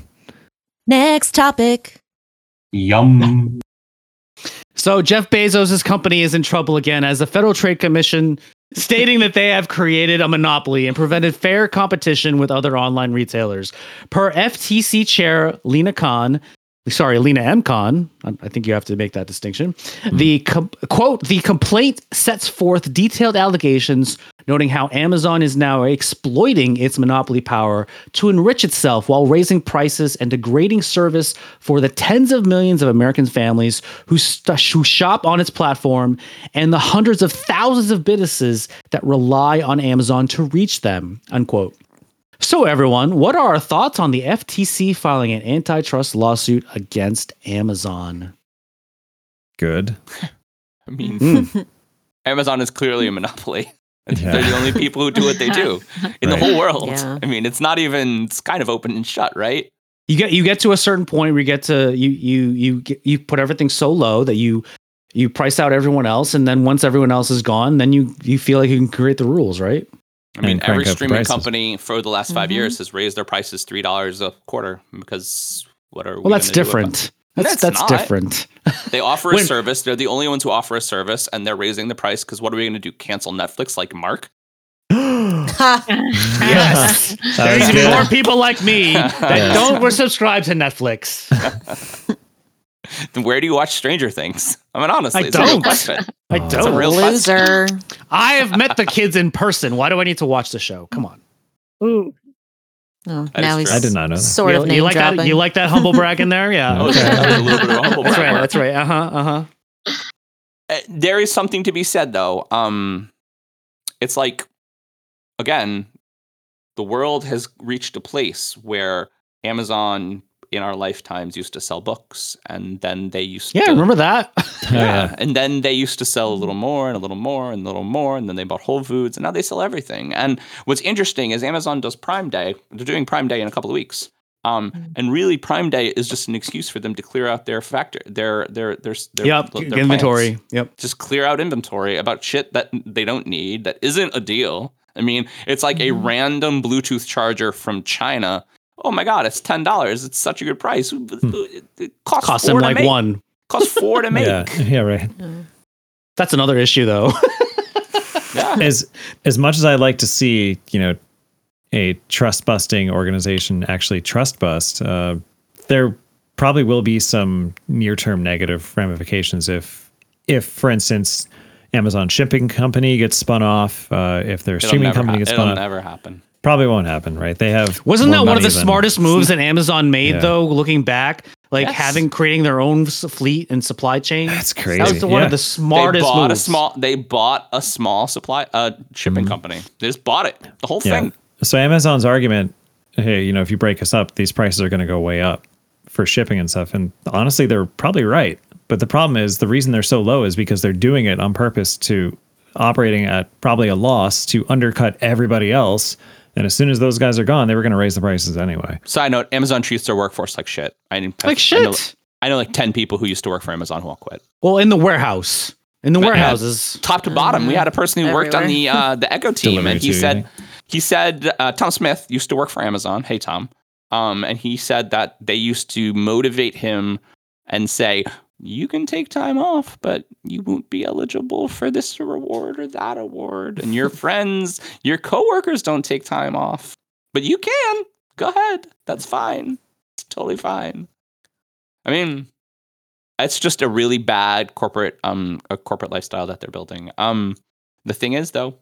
Next topic. Yum. So Jeff Bezos' company is in trouble again as the Federal Trade Commission stating that they have created a monopoly and prevented fair competition with other online retailers. Per FTC chair Lina Khan, sorry, Lina M. Khan, I I think you have to make that distinction. Hmm. The com- quote, the complaint sets forth detailed allegations noting how Amazon is now exploiting its monopoly power to enrich itself while raising prices and degrading service for the tens of millions of American families who, st- who shop on its platform and the hundreds of thousands of businesses that rely on Amazon to reach them. Unquote. So, everyone, what are our thoughts on the FTC filing an antitrust lawsuit against Amazon? Good. I mean, Hmm. Amazon is clearly a monopoly. Yeah. They're the only people who do what they do in Right. the whole world. Yeah. I mean, it's not even. It's kind of open and shut, right? you get you get to a certain point where you get to you you you get, you put everything so low that you you price out everyone else and then once everyone else is gone then you you feel like you can create the rules right I mean, every streaming company for the last 5 Mhm. years has raised their prices three dollars a quarter because what are we well that's gonna about different that's That's that's different? They offer a When- service. They're the only ones who offer a service, and they're raising the price because what are we going to do? Cancel Netflix like Mark? yes That there was need to be good. more people like me that Yes. don't subscribe to netflix Then where do you watch Stranger Things? I mean, honestly, I it's a real don't. question. i Oh, It's a don't real Loser. i have met the kids in person why do i need to watch the show come on Ooh. Oh, That now he's. I did not know that. sort you, of you name like dropping. that you like that humble brag in there? Yeah That okay. That was a little bit of a humble that's right that's right. Uh-huh uh-huh. Uh, there is something to be said though. Um it's like again the world has reached a place where amazon in our lifetimes used to sell books and then they used to yeah to remember that yeah. yeah. and then they used to sell a little more and a little more and a little more and then they bought whole foods and now they sell everything and what's interesting is amazon does prime day they're doing prime day in a couple of weeks um, Mm. and really prime day is just an excuse for them to clear out their factor their their their, their yep their inventory plants yep just clear out inventory about shit that they don't need that isn't a deal. I mean, it's like a Mm-hmm. random Bluetooth charger from China. Oh my god, it's ten dollars. It's such a good price. It, it costs cost four them to like make. one Costs four to make. Yeah, yeah, right. that's another issue though Yeah. As as much as I'd like to see, you know, a trust busting organization actually trust bust, uh, there probably will be some near term negative ramifications if, if for instance, Amazon shipping company gets spun off, uh, if their It'll streaming company hap- gets it'll spun off, never happen. Probably won't happen, right? They have Wasn't that one of the than- smartest moves that Amazon made Yeah. though, looking back? Like Yes. having creating their own fleet and supply chain. That's crazy. That was the, one Yeah. of the smartest. They bought moves. a small. They bought a small supply uh, shipping company. They just bought it. The whole. Yeah. thing. So Amazon's argument, hey, you know, if you break us up, these prices are going to go way up for shipping and stuff. And honestly, they're probably right. But the problem is the reason they're so low is because they're doing it on purpose to operating at probably a loss to undercut everybody else. And as soon as those guys are gone, they were going to raise the prices anyway. Side note: Amazon treats their workforce like shit. I didn't like I know, shit. I know like ten people who used to work for Amazon who all quit. Well, in the warehouse, in the Yeah. warehouses. top to bottom. We had a person who worked on the uh, the Echo team, Delivery and he too, said he said uh, Tom Smith used to work for Amazon. Hey Tom, um, and he said that they used to motivate him and say. You can take time off, but you won't be eligible for this reward or that award. And your friends, your coworkers don't take time off, but you can. Go ahead. That's fine. It's totally fine. I mean, it's just a really bad corporate um a corporate lifestyle that they're building. Um the thing is though,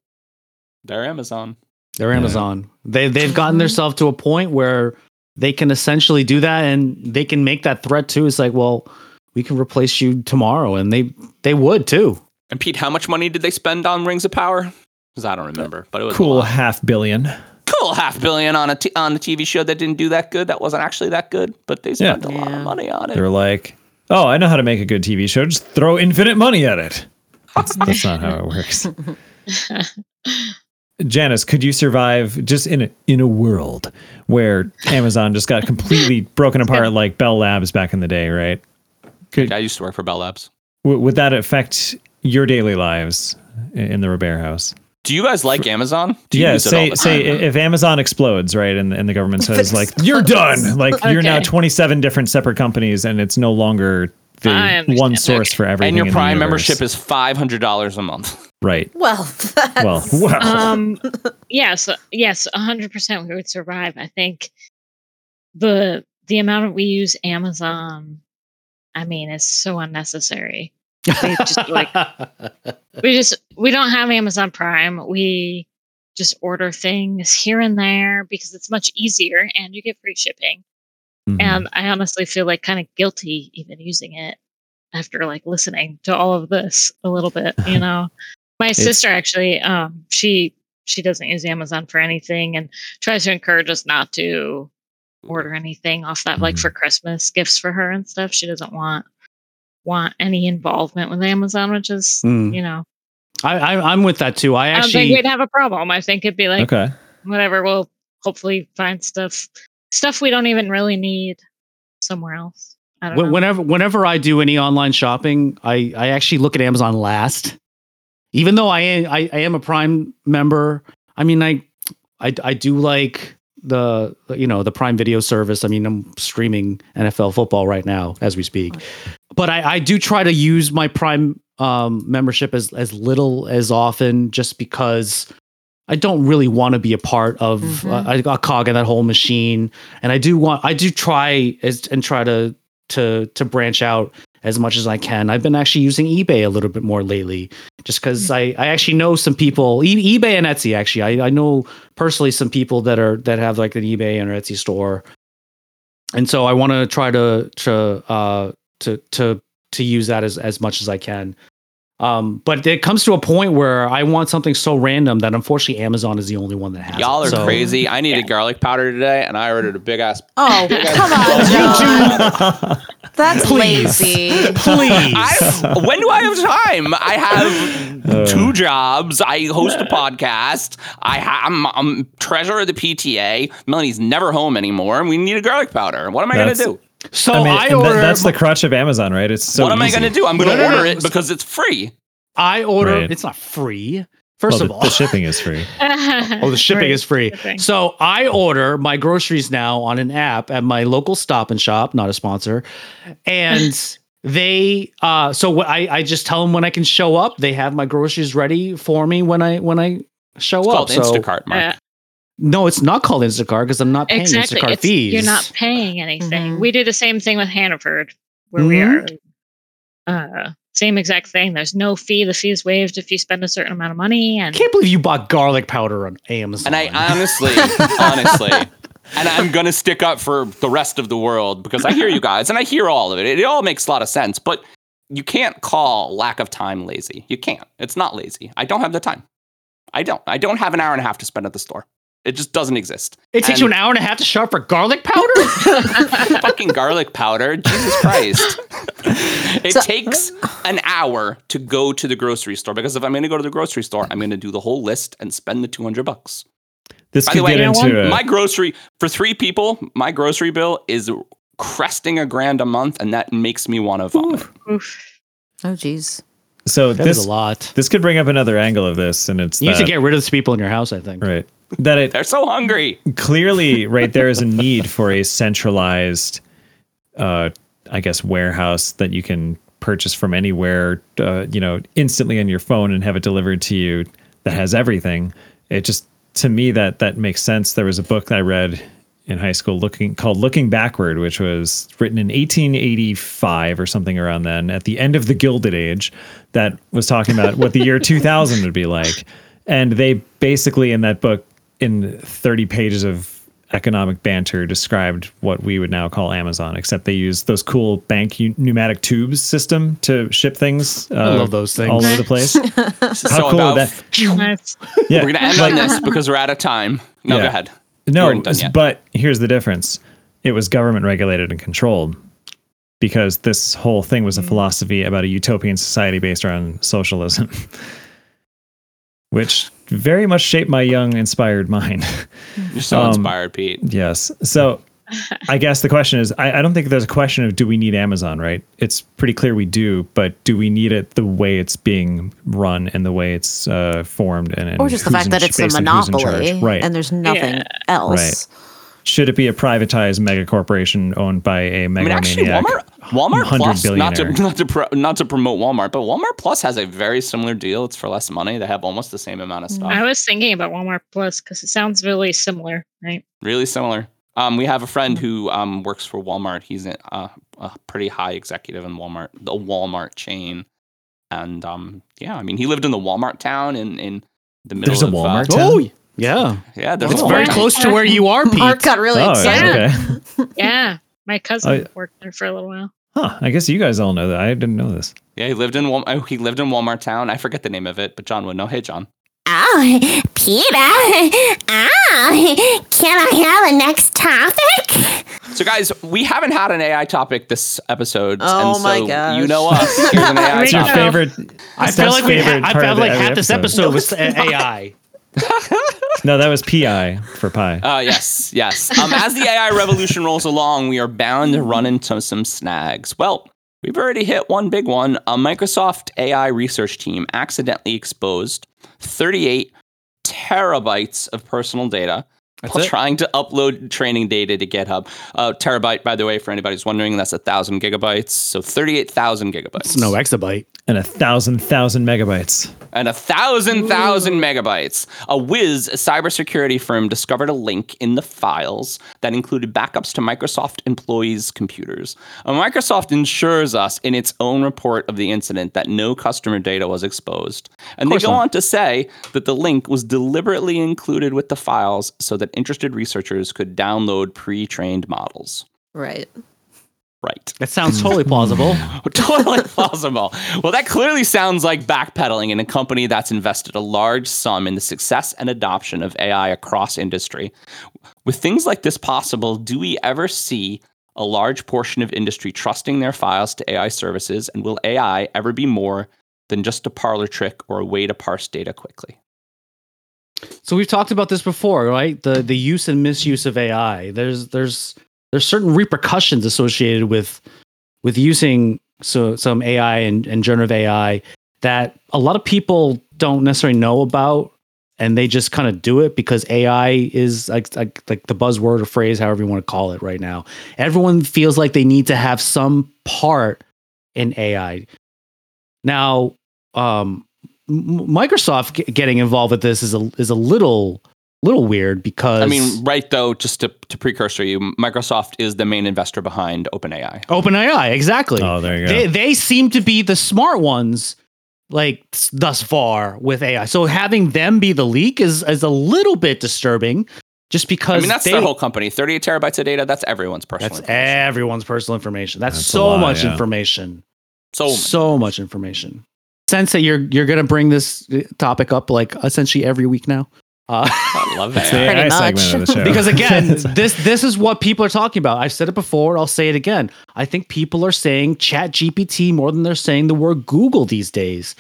they're Amazon. They're Yeah. Amazon. They they've gotten themselves to a point where they can essentially do that, and they can make that threat too. It's like, well, we can replace you tomorrow, and they they would too. And Pete, how much money did they spend on Rings of Power? Because I don't remember, but it was a Cool lot. half billion. cool half billion on a t- on a TV show that didn't do that good. That wasn't actually that good, but they spent a lot Yeah. of money on it. They're like, oh, I know how to make a good TV show. Just throw infinite money at it. That's, that's not how it works. Janis, could you survive just in a, in a world where Amazon just got completely broken apart like Bell Labs back in the day, right? Could, I used to work for Bell Labs. w- would that affect your daily lives in the Robare house? Do you guys like Amazon? Do you yeah, use it all say the say time? i- if Amazon explodes, right, and, and the government says like you're done, like you're now 27 different separate companies, and it's no longer the one source Okay. for everything. and your in Prime universe. membership is five hundred dollars a month. right. Well, that's, Well, wow. um yes yes 100% we would survive i think the the amount of we use amazon i mean it's so unnecessary. We just like we just we don't have amazon prime. We just order things here and there because it's much easier and you get free shipping. Mhm. and i honestly feel like kind of guilty even using it after like listening to all of this a little bit you know? My It's- sister actually um she she doesn't use amazon for anything and tries to encourage us not to order anything off that like Mhm. for christmas gifts for her and stuff she doesn't want want any involvement with amazon which is Mm. you know I, I I'm with that too. I i don't actually think we'd have a problem i think it'd be like okay. whatever we'll hopefully find stuff stuff we don't even really need somewhere else i don't Wh- know whenever whenever I do any online shopping, I I actually look at Amazon last. Even though I am, I, I am a Prime member, I mean I, I I do like the you know the Prime Video service. I mean I'm streaming NFL football right now as we speak, but I I do try to use my Prime um membership as as little as often just because I don't really want to be a part of Mhm. uh, a, a cog in that whole machine, and I do want I do try as and try to to to branch out as much as I can. I've been actually using eBay a little bit more lately, just because I I actually know some people e- eBay and Etsy. Actually, I I know personally some people that are that have like an eBay and Etsy store, and so I want to try to to uh to to to use that as as much as I can. Um, but it comes to a point where I want something so random that unfortunately Amazon is the only one that has. Y'all it. are So- crazy. I needed garlic powder today, and I ordered a big ass. oh, come on, John. That's Please. lazy. Please. I, when do I have time? I have Uh. two jobs. I host a podcast. I ha- I'm, I'm treasurer of the PTA. Melanie's never home anymore, and we need a garlic powder. What am I going to do? So I mean, I order. that- that's the crutch of Amazon, right? It's so what am I going to do? I'm going to order it because it's free. I order. Right. It's not free. First Well, of the, all, the shipping is free. oh, the shipping Right. is free. Shipping. So I order my groceries now on an app at my local Stop and Shop, not a sponsor, and they. uh So wh- I I just tell them when I can show up. They have my groceries ready for me when I when I show It's up. called so Instacart, Mark. No, it's not called Instacart because I'm not paying exactly Instacart it's- fees. you're not paying anything Mhm. we do the same thing with hannaford where we are Mhm. uh same exact thing there's no fee the fee is waived if you spend a certain amount of money and I can't believe you bought garlic powder on Amazon. And I honestly, honestly, and I'm gonna stick up for the rest of the world because I hear you guys and I hear all of it. It, all makes a lot of sense, but you can't call lack of time lazy. You can't. It's not lazy. I don't have the time. I don't. I don't have an hour and a half to spend at the store. It just doesn't exist. it takes you an hour and a half to shop for garlic powder. Fucking garlic powder. Jesus Christ. It So- takes an hour to go to the grocery store because if I'm going to go to the grocery store, I'm going to do the whole list and spend the 200 bucks. This By could the way, get into what? a, my grocery for three people. My grocery bill is cresting a grand a month, and that makes me want to vomit. Oof. Oh, geez. So That is this a lot. this could bring up another angle of this, and it's You need to get rid of these people in your house. I think. right that it They're so hungry. clearly right there is a need for a centralized uh i guess warehouse that you can purchase from anywhere uh, you know instantly on your phone and have it delivered to you that has everything it just to me that that makes sense there was a book that i read in high school looking called looking backward which was written in 1885 or something around then at the end of the gilded age that was talking about what the year 2000 would be like and they basically in that book in 30 pages of economic banter described what we would now call Amazon, except they used those cool bank u- pneumatic tubes system to ship things. Uh, love those things. all over the place. so cool about, that- Nice. Yeah, we're gonna end like- on this because we're out of time. No, Yeah. go ahead. No, weren't done yet. but here's the difference. It was government regulated and controlled because this whole thing was a philosophy about a utopian society based around socialism, which very much shaped my young, inspired mind. You're so Um, inspired, Pete. yes. So I guess the question is I, I don't think there's a question of do we need Amazon, right? It's pretty clear we do, but do we need it the way it's being run and the way it's uh, formed and, and or just the fact that it's a based on who's in charge? monopoly Right. and there's nothing Yeah. else. should it be a privatized mega corporation owned by a I mega mean, actually, maniac? Walmart, Walmart Plus, not to not to pro, not to promote Walmart, but Walmart Plus has a very similar deal. It's for less money. They have almost the same amount of stuff. I was thinking about Walmart Plus because it sounds really similar, right? really similar. Um, we have a friend who um, works for Walmart. He's a, a, a pretty high executive in Walmart, the Walmart chain, and um, yeah, I mean, he lived in the Walmart town in in the middle. There's a of, uh, Walmart town? Oh, yeah. yeah, there's It's a very Walmart. close to where you are, Pete. Mark got really oh, excited. okay. Yeah, my cousin I- worked there for a little while. Huh. I guess you guys all know that. I didn't know this. Yeah, he lived in Wal- oh, he lived in Walmart town. I forget the name of it, but John would know. Hey, John. Oh, Peter. Oh, can I have a next topic? So, guys, we haven't had an AI topic this episode. Oh and my so gosh. You know us. Here's an AI your topic. favorite. I feel like we ha- favorite I felt like half this episode was AI. No, that was PI for pie. Uh, yes, yes. Um, as the AI revolution rolls along, we are bound to run into some snags. Well, we've already hit one big one. A Microsoft AI research team accidentally exposed 38 terabytes of personal data That's while it. trying to upload training data to GitHub. Uh, terabyte, by the way, for anybody who's wondering, that's a thousand gigabytes. So 38,000 gigabytes. It's no exabyte. and a thousand thousand megabytes. and a thousand thousand megabytes. A Wiz, a cybersecurity firm, discovered a link in the files that included backups to Microsoft employees' computers. Uh, Microsoft ensures us in its own report of the incident that no customer data was exposed. And they go not. on to say that the link was deliberately included with the files so that interested researchers could download pre-trained models. Right. Right. That sounds totally plausible. totally plausible. Well, that clearly sounds like backpedaling in a company that's invested a large sum in the success and adoption of AI across industry. With things like this possible, do we ever see a large portion of industry trusting their files to AI services? And will AI ever be more than just a parlor trick or a way to parse data quickly? So we've talked about this before, right? The the use and misuse of AI. There's there's there's certain repercussions associated with with using so some AI and, and generative AI that a lot of people don't necessarily know about and they just kind of do it because AI is like, like like the buzzword or phrase, however you want to call it right now. Everyone feels like they need to have some part in AI. Now, um, Microsoft g- getting involved with this is a is a little little weird because I mean, right though, just to, to precursor you, Microsoft is the main investor behind OpenAI. OpenAI exactly. Oh, there you go. They they seem to be the smart ones, like thus far with AI. So having them be the leak is is a little bit disturbing, just because I mean, that's they, their whole company. 38 terabytes of data, that's everyone's personal that's information. everyone's personal information. That's, That's so lot, much yeah. information. So so much information. Sense that you're you're gonna bring this topic up like essentially every week now. Uh, I love that. Pretty AI much. segment of the show. because again this this is what people are talking about i've said it before i'll say it again i think people are saying chat gpt more than they're saying the word google these days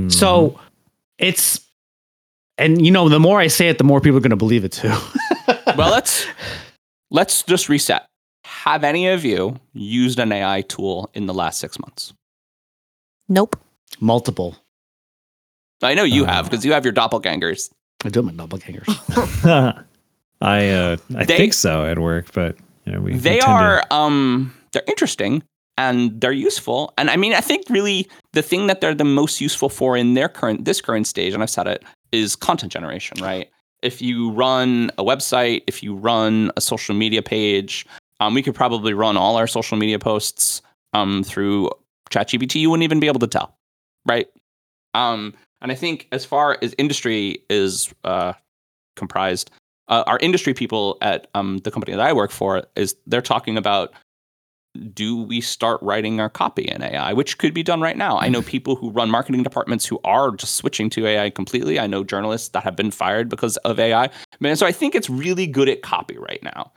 Mhm. so it's and you know the more i say it the more people are going to believe it too well, let's let's just reset. Have any of you used an AI tool in the last six months? Nope. Multiple I know you Uh. have because you have your doppelgangers. i do have my doppelgangers I uh, I They- think so at work, but you know, we we They to- are um they're interesting and they're useful. And I mean, I think really the thing that they're the most useful for in their current this current stage, and I've said it, is content generation, right? If you run a website, if you run a social media page, um, we could probably run all our social media posts um, through ChatGPT. You wouldn't even be able to tell, right? Um, and I think as far as industry is uh, comprised, uh, our industry people at um, the company that I work for is they're talking about do we start writing our copy in AI, which could be done right now? I know people who run marketing departments who are just switching to AI completely. I know journalists that have been fired because of AI. Man, so I think it's really good at copy right now.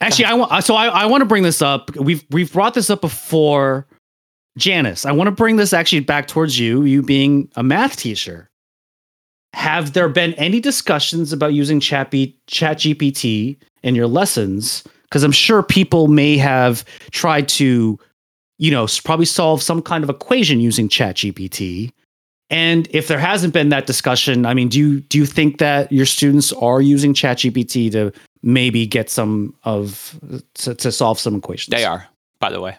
Actually, I want so I, I want to bring this up. We've we've brought this up before. Janis, I want to bring this actually back towards you, you being a math teacher. Have there been any discussions about using Chat, B- Chat GPT in your lessons? Because I'm sure people may have tried to, you know, probably solve some kind of equation using Chat GPT. And if there hasn't been that discussion, I mean, do you do you think that your students are using Chat GPT to maybe get some of to, to solve some equations? They are, by the way.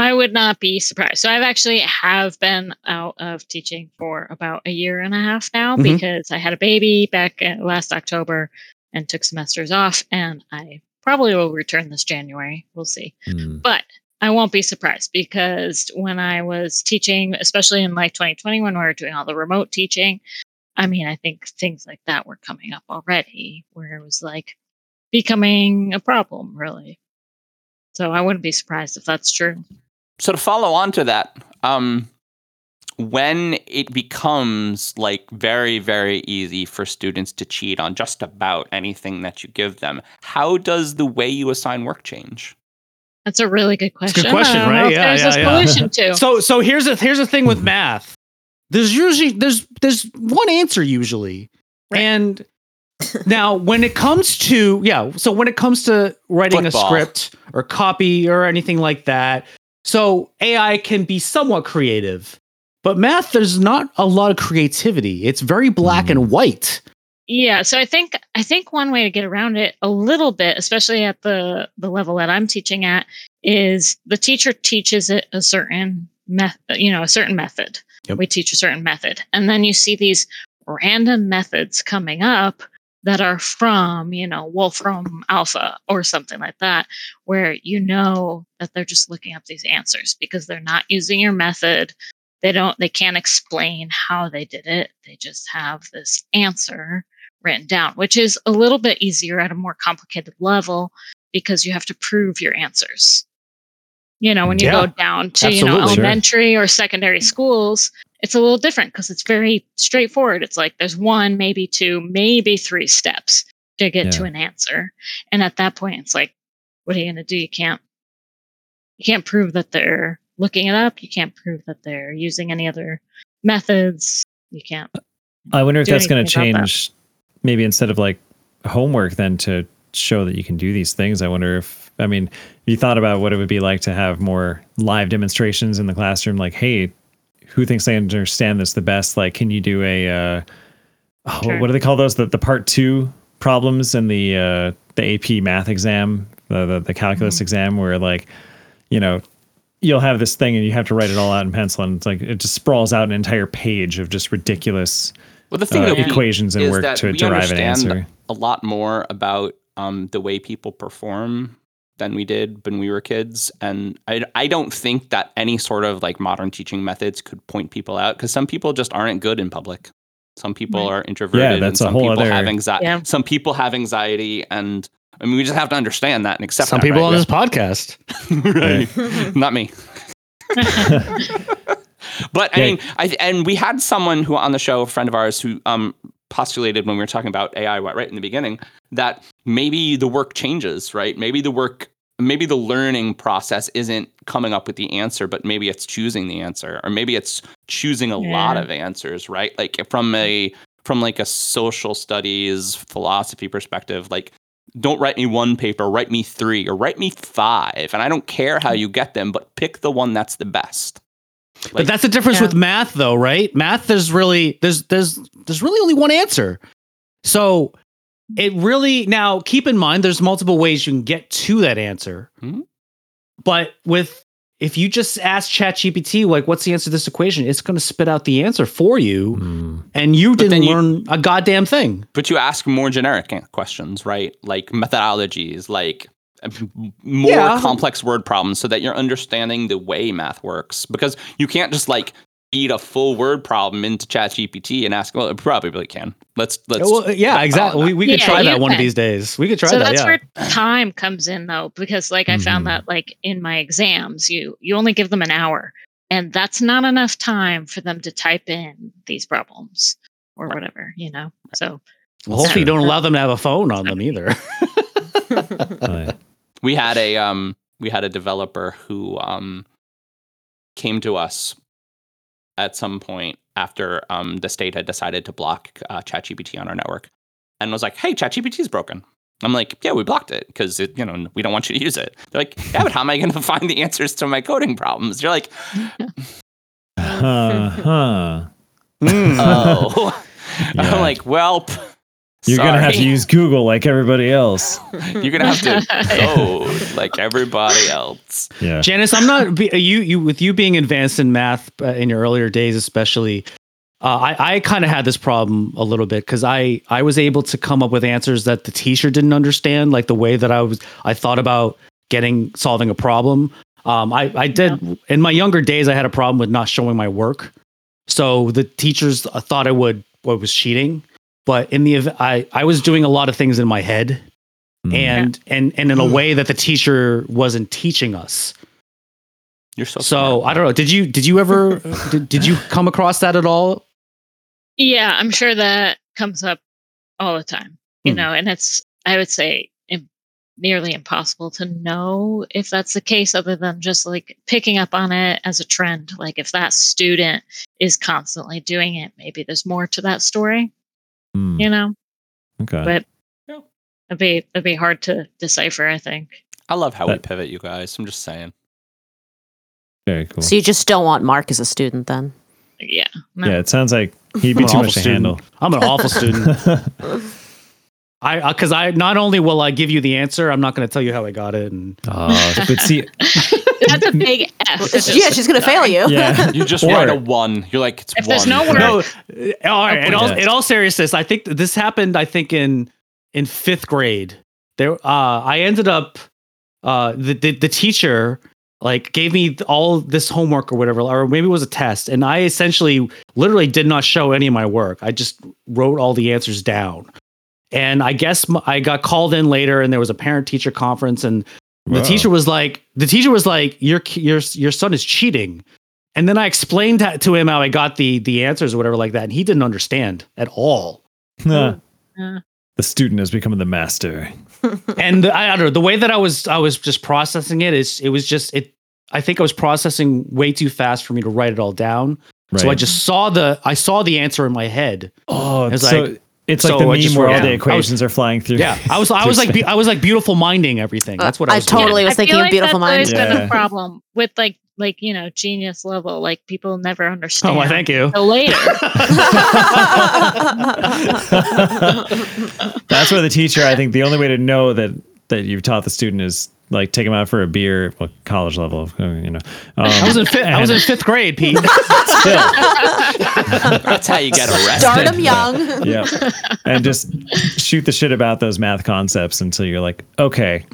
I would not be surprised. So I've actually have been out of teaching for about a year and a half now Mhm. because I had a baby back last October and took semesters off, and I probably will return this January. We'll see. Hmm. But I won't be surprised because when I was teaching, especially in like 2020 when we were doing all the remote teaching, I mean, I think things like that were coming up already where it was like becoming a problem, really. So I wouldn't be surprised if that's true. So to follow on to that, um, when it becomes like very very easy for students to cheat on just about anything that you give them, how does the way you assign work change? That's a really good a question. good question, I don't know right? Yeah, there's yeah, a yeah. to. So so here's a here's the thing with math. There's usually there's there's one answer usually. Right. And now when it comes to yeah, so when it comes to writing Football. a script or copy or anything like that, so AI can be somewhat creative. But math there's not a lot of creativity. It's very black and mm-hmm. white. Yeah, so I think I think one way to get around it a little bit, especially at the the level that I'm teaching at, is the teacher teaches it a certain method, you know, a certain method. Yep. We teach a certain method, and then you see these random methods coming up that are from, you know, Wolfram Alpha or something like that, where you know that they're just looking up these answers because they're not using your method. They don't. They can't explain how they did it. They just have this answer written down, which is a little bit easier at a more complicated level because you have to prove your answers. You know, when you Yeah, go down to, you know, absolutely. Sure. elementary or secondary schools, it's a little different because it's very straightforward. It's like there's one, maybe two, maybe three steps to get to an answer. And at that point, it's like, what are you going to do? You can't, you can't prove that they're looking it up. You can't prove that they're using any other methods. You can't. I wonder if that's going to about that. change. Maybe instead of like homework, then to show that you can do these things. I wonder if I mean, you thought about what it would be like to have more live demonstrations in the classroom. Like, hey, who thinks they understand this the best? Like, can you do a uh, oh, Sure. what do they call those? The the part two problems in the uh, the AP math exam, the the, the calculus Mm-hmm. exam, where like, you know, you'll have this thing and you have to write it all out in pencil, and it's like it just sprawls out an entire page of just ridiculous Well, the thing uh, that we- equations and is work that to derive an understand answer. a lot more about um, the way people perform than we did when we were kids. And I, I don't think that any sort of like modern teaching methods could point people out because some people just aren't good in public. Some people Right. are introverted. Yeah, that's a and some whole people other- have anxiety. Yeah. Some people have anxiety, and I mean, we just have to understand that and accept Some that, people right? on this podcast. right. Not me. but I Yeah. mean, I and we had someone who on the show, a friend of ours, who um postulated when we were talking about AI right in the beginning that maybe the work changes, right? Maybe the work, maybe the learning process isn't coming up with the answer, but maybe it's choosing the answer, or maybe it's choosing a lot of answers, right? Like from a from like a social studies philosophy perspective, like don't write me one paper, write me three or write me five. And I don't care how mm. you get them, but pick the one that's the best. But that's the difference Yeah. with math though, right? Math there's really there's there's there's really only one answer. So it really now keep in mind there's multiple ways you can get to that answer. Mhm. But with if you just ask ChatGPT like what's the answer to this equation, it's going to spit out the answer for you Hmm. and you But didn't you- learn a goddamn thing. but you ask more generic questions, right? Like methodologies, like more Yeah. complex word problems so that you're understanding the way math works because you can't just like eat a full word problem into ChatGPT and ask. Well, it probably can. Let's let's. well, yeah, exactly. We, we could Yeah, try you that one of these days. We could try that. so that. that's Yeah. where time comes in though because like i found Mhm. that like in my exams you you only give them an hour and that's not enough time for them to type in these problems or whatever you know so Well, hopefully, you don't allow them to have a phone on them either. Yeah. we had a um we had a developer who um came to us at some point after um the state had decided to block uh, ChatGPT on our network and was like, "Hey, ChatGPT is broken." I'm like, "Yeah, we blocked it because you know we don't want you to use it." They're like, "Yeah, but how am I going to find the answers to my coding problems?" You're like, Huh, huh. Hmm. "Oh." Yeah. I'm like, "Well." P- You're gonna have to use Google like everybody else. You're gonna have to code like everybody else. Yeah. Janis, I'm not you you with you being advanced in math uh, in your earlier days, especially. Uh, I I kind of had this problem a little bit because I I was able to come up with answers that the teacher didn't understand, like the way that I was I thought about getting solving a problem. Um, I I did in my younger days. I had a problem with not showing my work, so the teachers thought I would what was cheating. But in the ev- I I was doing a lot of things in my head, Mm. and and and in a way that the teacher wasn't teaching us. You're so So I don't know. Did you did you ever did, did you come across that at all? yeah i'm sure that comes up all the time you Hmm. know and it's i would say nearly impossible to know if that's the case other than just like picking up on it as a trend like if that student is constantly doing it maybe there's more to that story Mm, you know okay. but Yeah. it'd be it'd be hard to decipher i think I love how we pivot, you guys. I'm just saying. Very cool. So you just don't want Mark as a student then? yeah no. yeah, it sounds like he'd be too much to handle. I'm an awful student. I because I not only will I give you the answer, I'm not going to tell you how I got it. And Oh, but see, that's a big f yeah, she's gonna fail you. yeah, You just Or- write a one. You're like, it's If one. there's no word- no, uh, all right. In all, Yeah. in all seriousness, I think this happened. I think in in fifth grade, there. Uh, I ended up. Uh, the, the the teacher like gave me all this homework or whatever, or maybe it was a test, and I essentially literally did not show any of my work. I just wrote all the answers down. And I guess I got called in later, and there was a parent teacher conference, and the teacher was like, the teacher was like, your your your son is cheating. And then I explained that to him how I got the the answers or whatever like that, and he didn't understand at all. Huh. Uh, the student is becoming the master. and the, I, I don't know the way that I was I was just processing it is it was just it. I think I was processing way too fast for me to write it all down. Right. So I just saw the I saw the answer in my head. oh, It's so like- it's so like the meme just where wrote all the down. I was- equations are flying through. Yeah, I was I was like be, I was like beautiful minding everything. That's what I I was. doing. totally was I feel thinking of like Beautiful that's always Mind. been Yeah. a problem with like like you know genius level. Like people never understand. Oh, well, thank you. The later. That's where the teacher. I think the only way to know that that you've taught the student is like take them out for a beer, well, college level, you know. Um, I was in fifth. I was in fifth grade, Pete. still, That's how you get arrested. Start them young. yeah, and just shoot the shit about those math concepts until you're like, okay,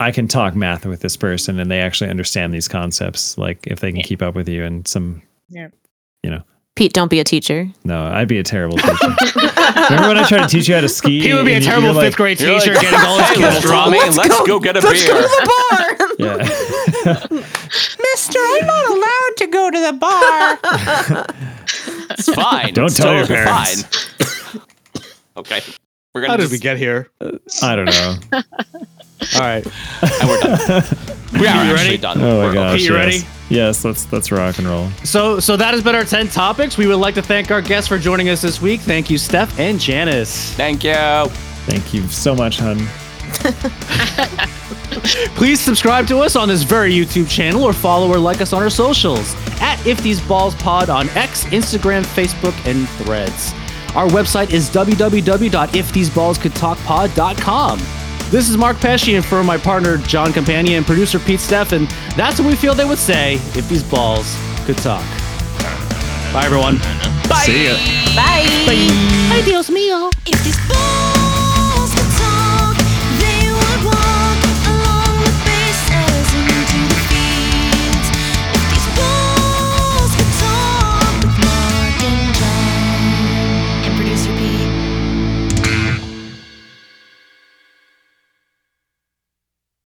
I can talk math with this person, and they actually understand these concepts. Like if they can keep up with you, and some, Yeah. you know. Pete, don't be a teacher. No, I'd be a terrible teacher. Remember when I tried to teach you how to ski? He would be a terrible you're like- fifth grade teacher, like, getting all his hey, kids little drunk. Tommy, let's go get a beer. Let's go to the Yeah. Mister, I'm not allowed to go to the bar. it's fine. Don't it's tell your totally parents. Fine. okay. We're gonna How did just, we get here? I don't know. All right. and we're done. We are You actually ready? done. Oh my We're- gosh. you yes. ready? Yes, let's let's rock and roll. So, so that has been our 10 topics. We would like to thank our guests for joining us this week. Thank you, Steph and Janis. Thank you. Thank you so much, hun. Please subscribe to us on this very YouTube channel or follow or like us on our socials at If These Balls Pod on X, Instagram, Facebook, and Threads. Our website is www.iftheseballscouldtalkpod.com. This is Mark Pesci, and for my partner John Campania and producer Pete Steffan, that's what we feel they would say if these balls could talk. Bye, everyone. Bye. See ya. Bye. If these balls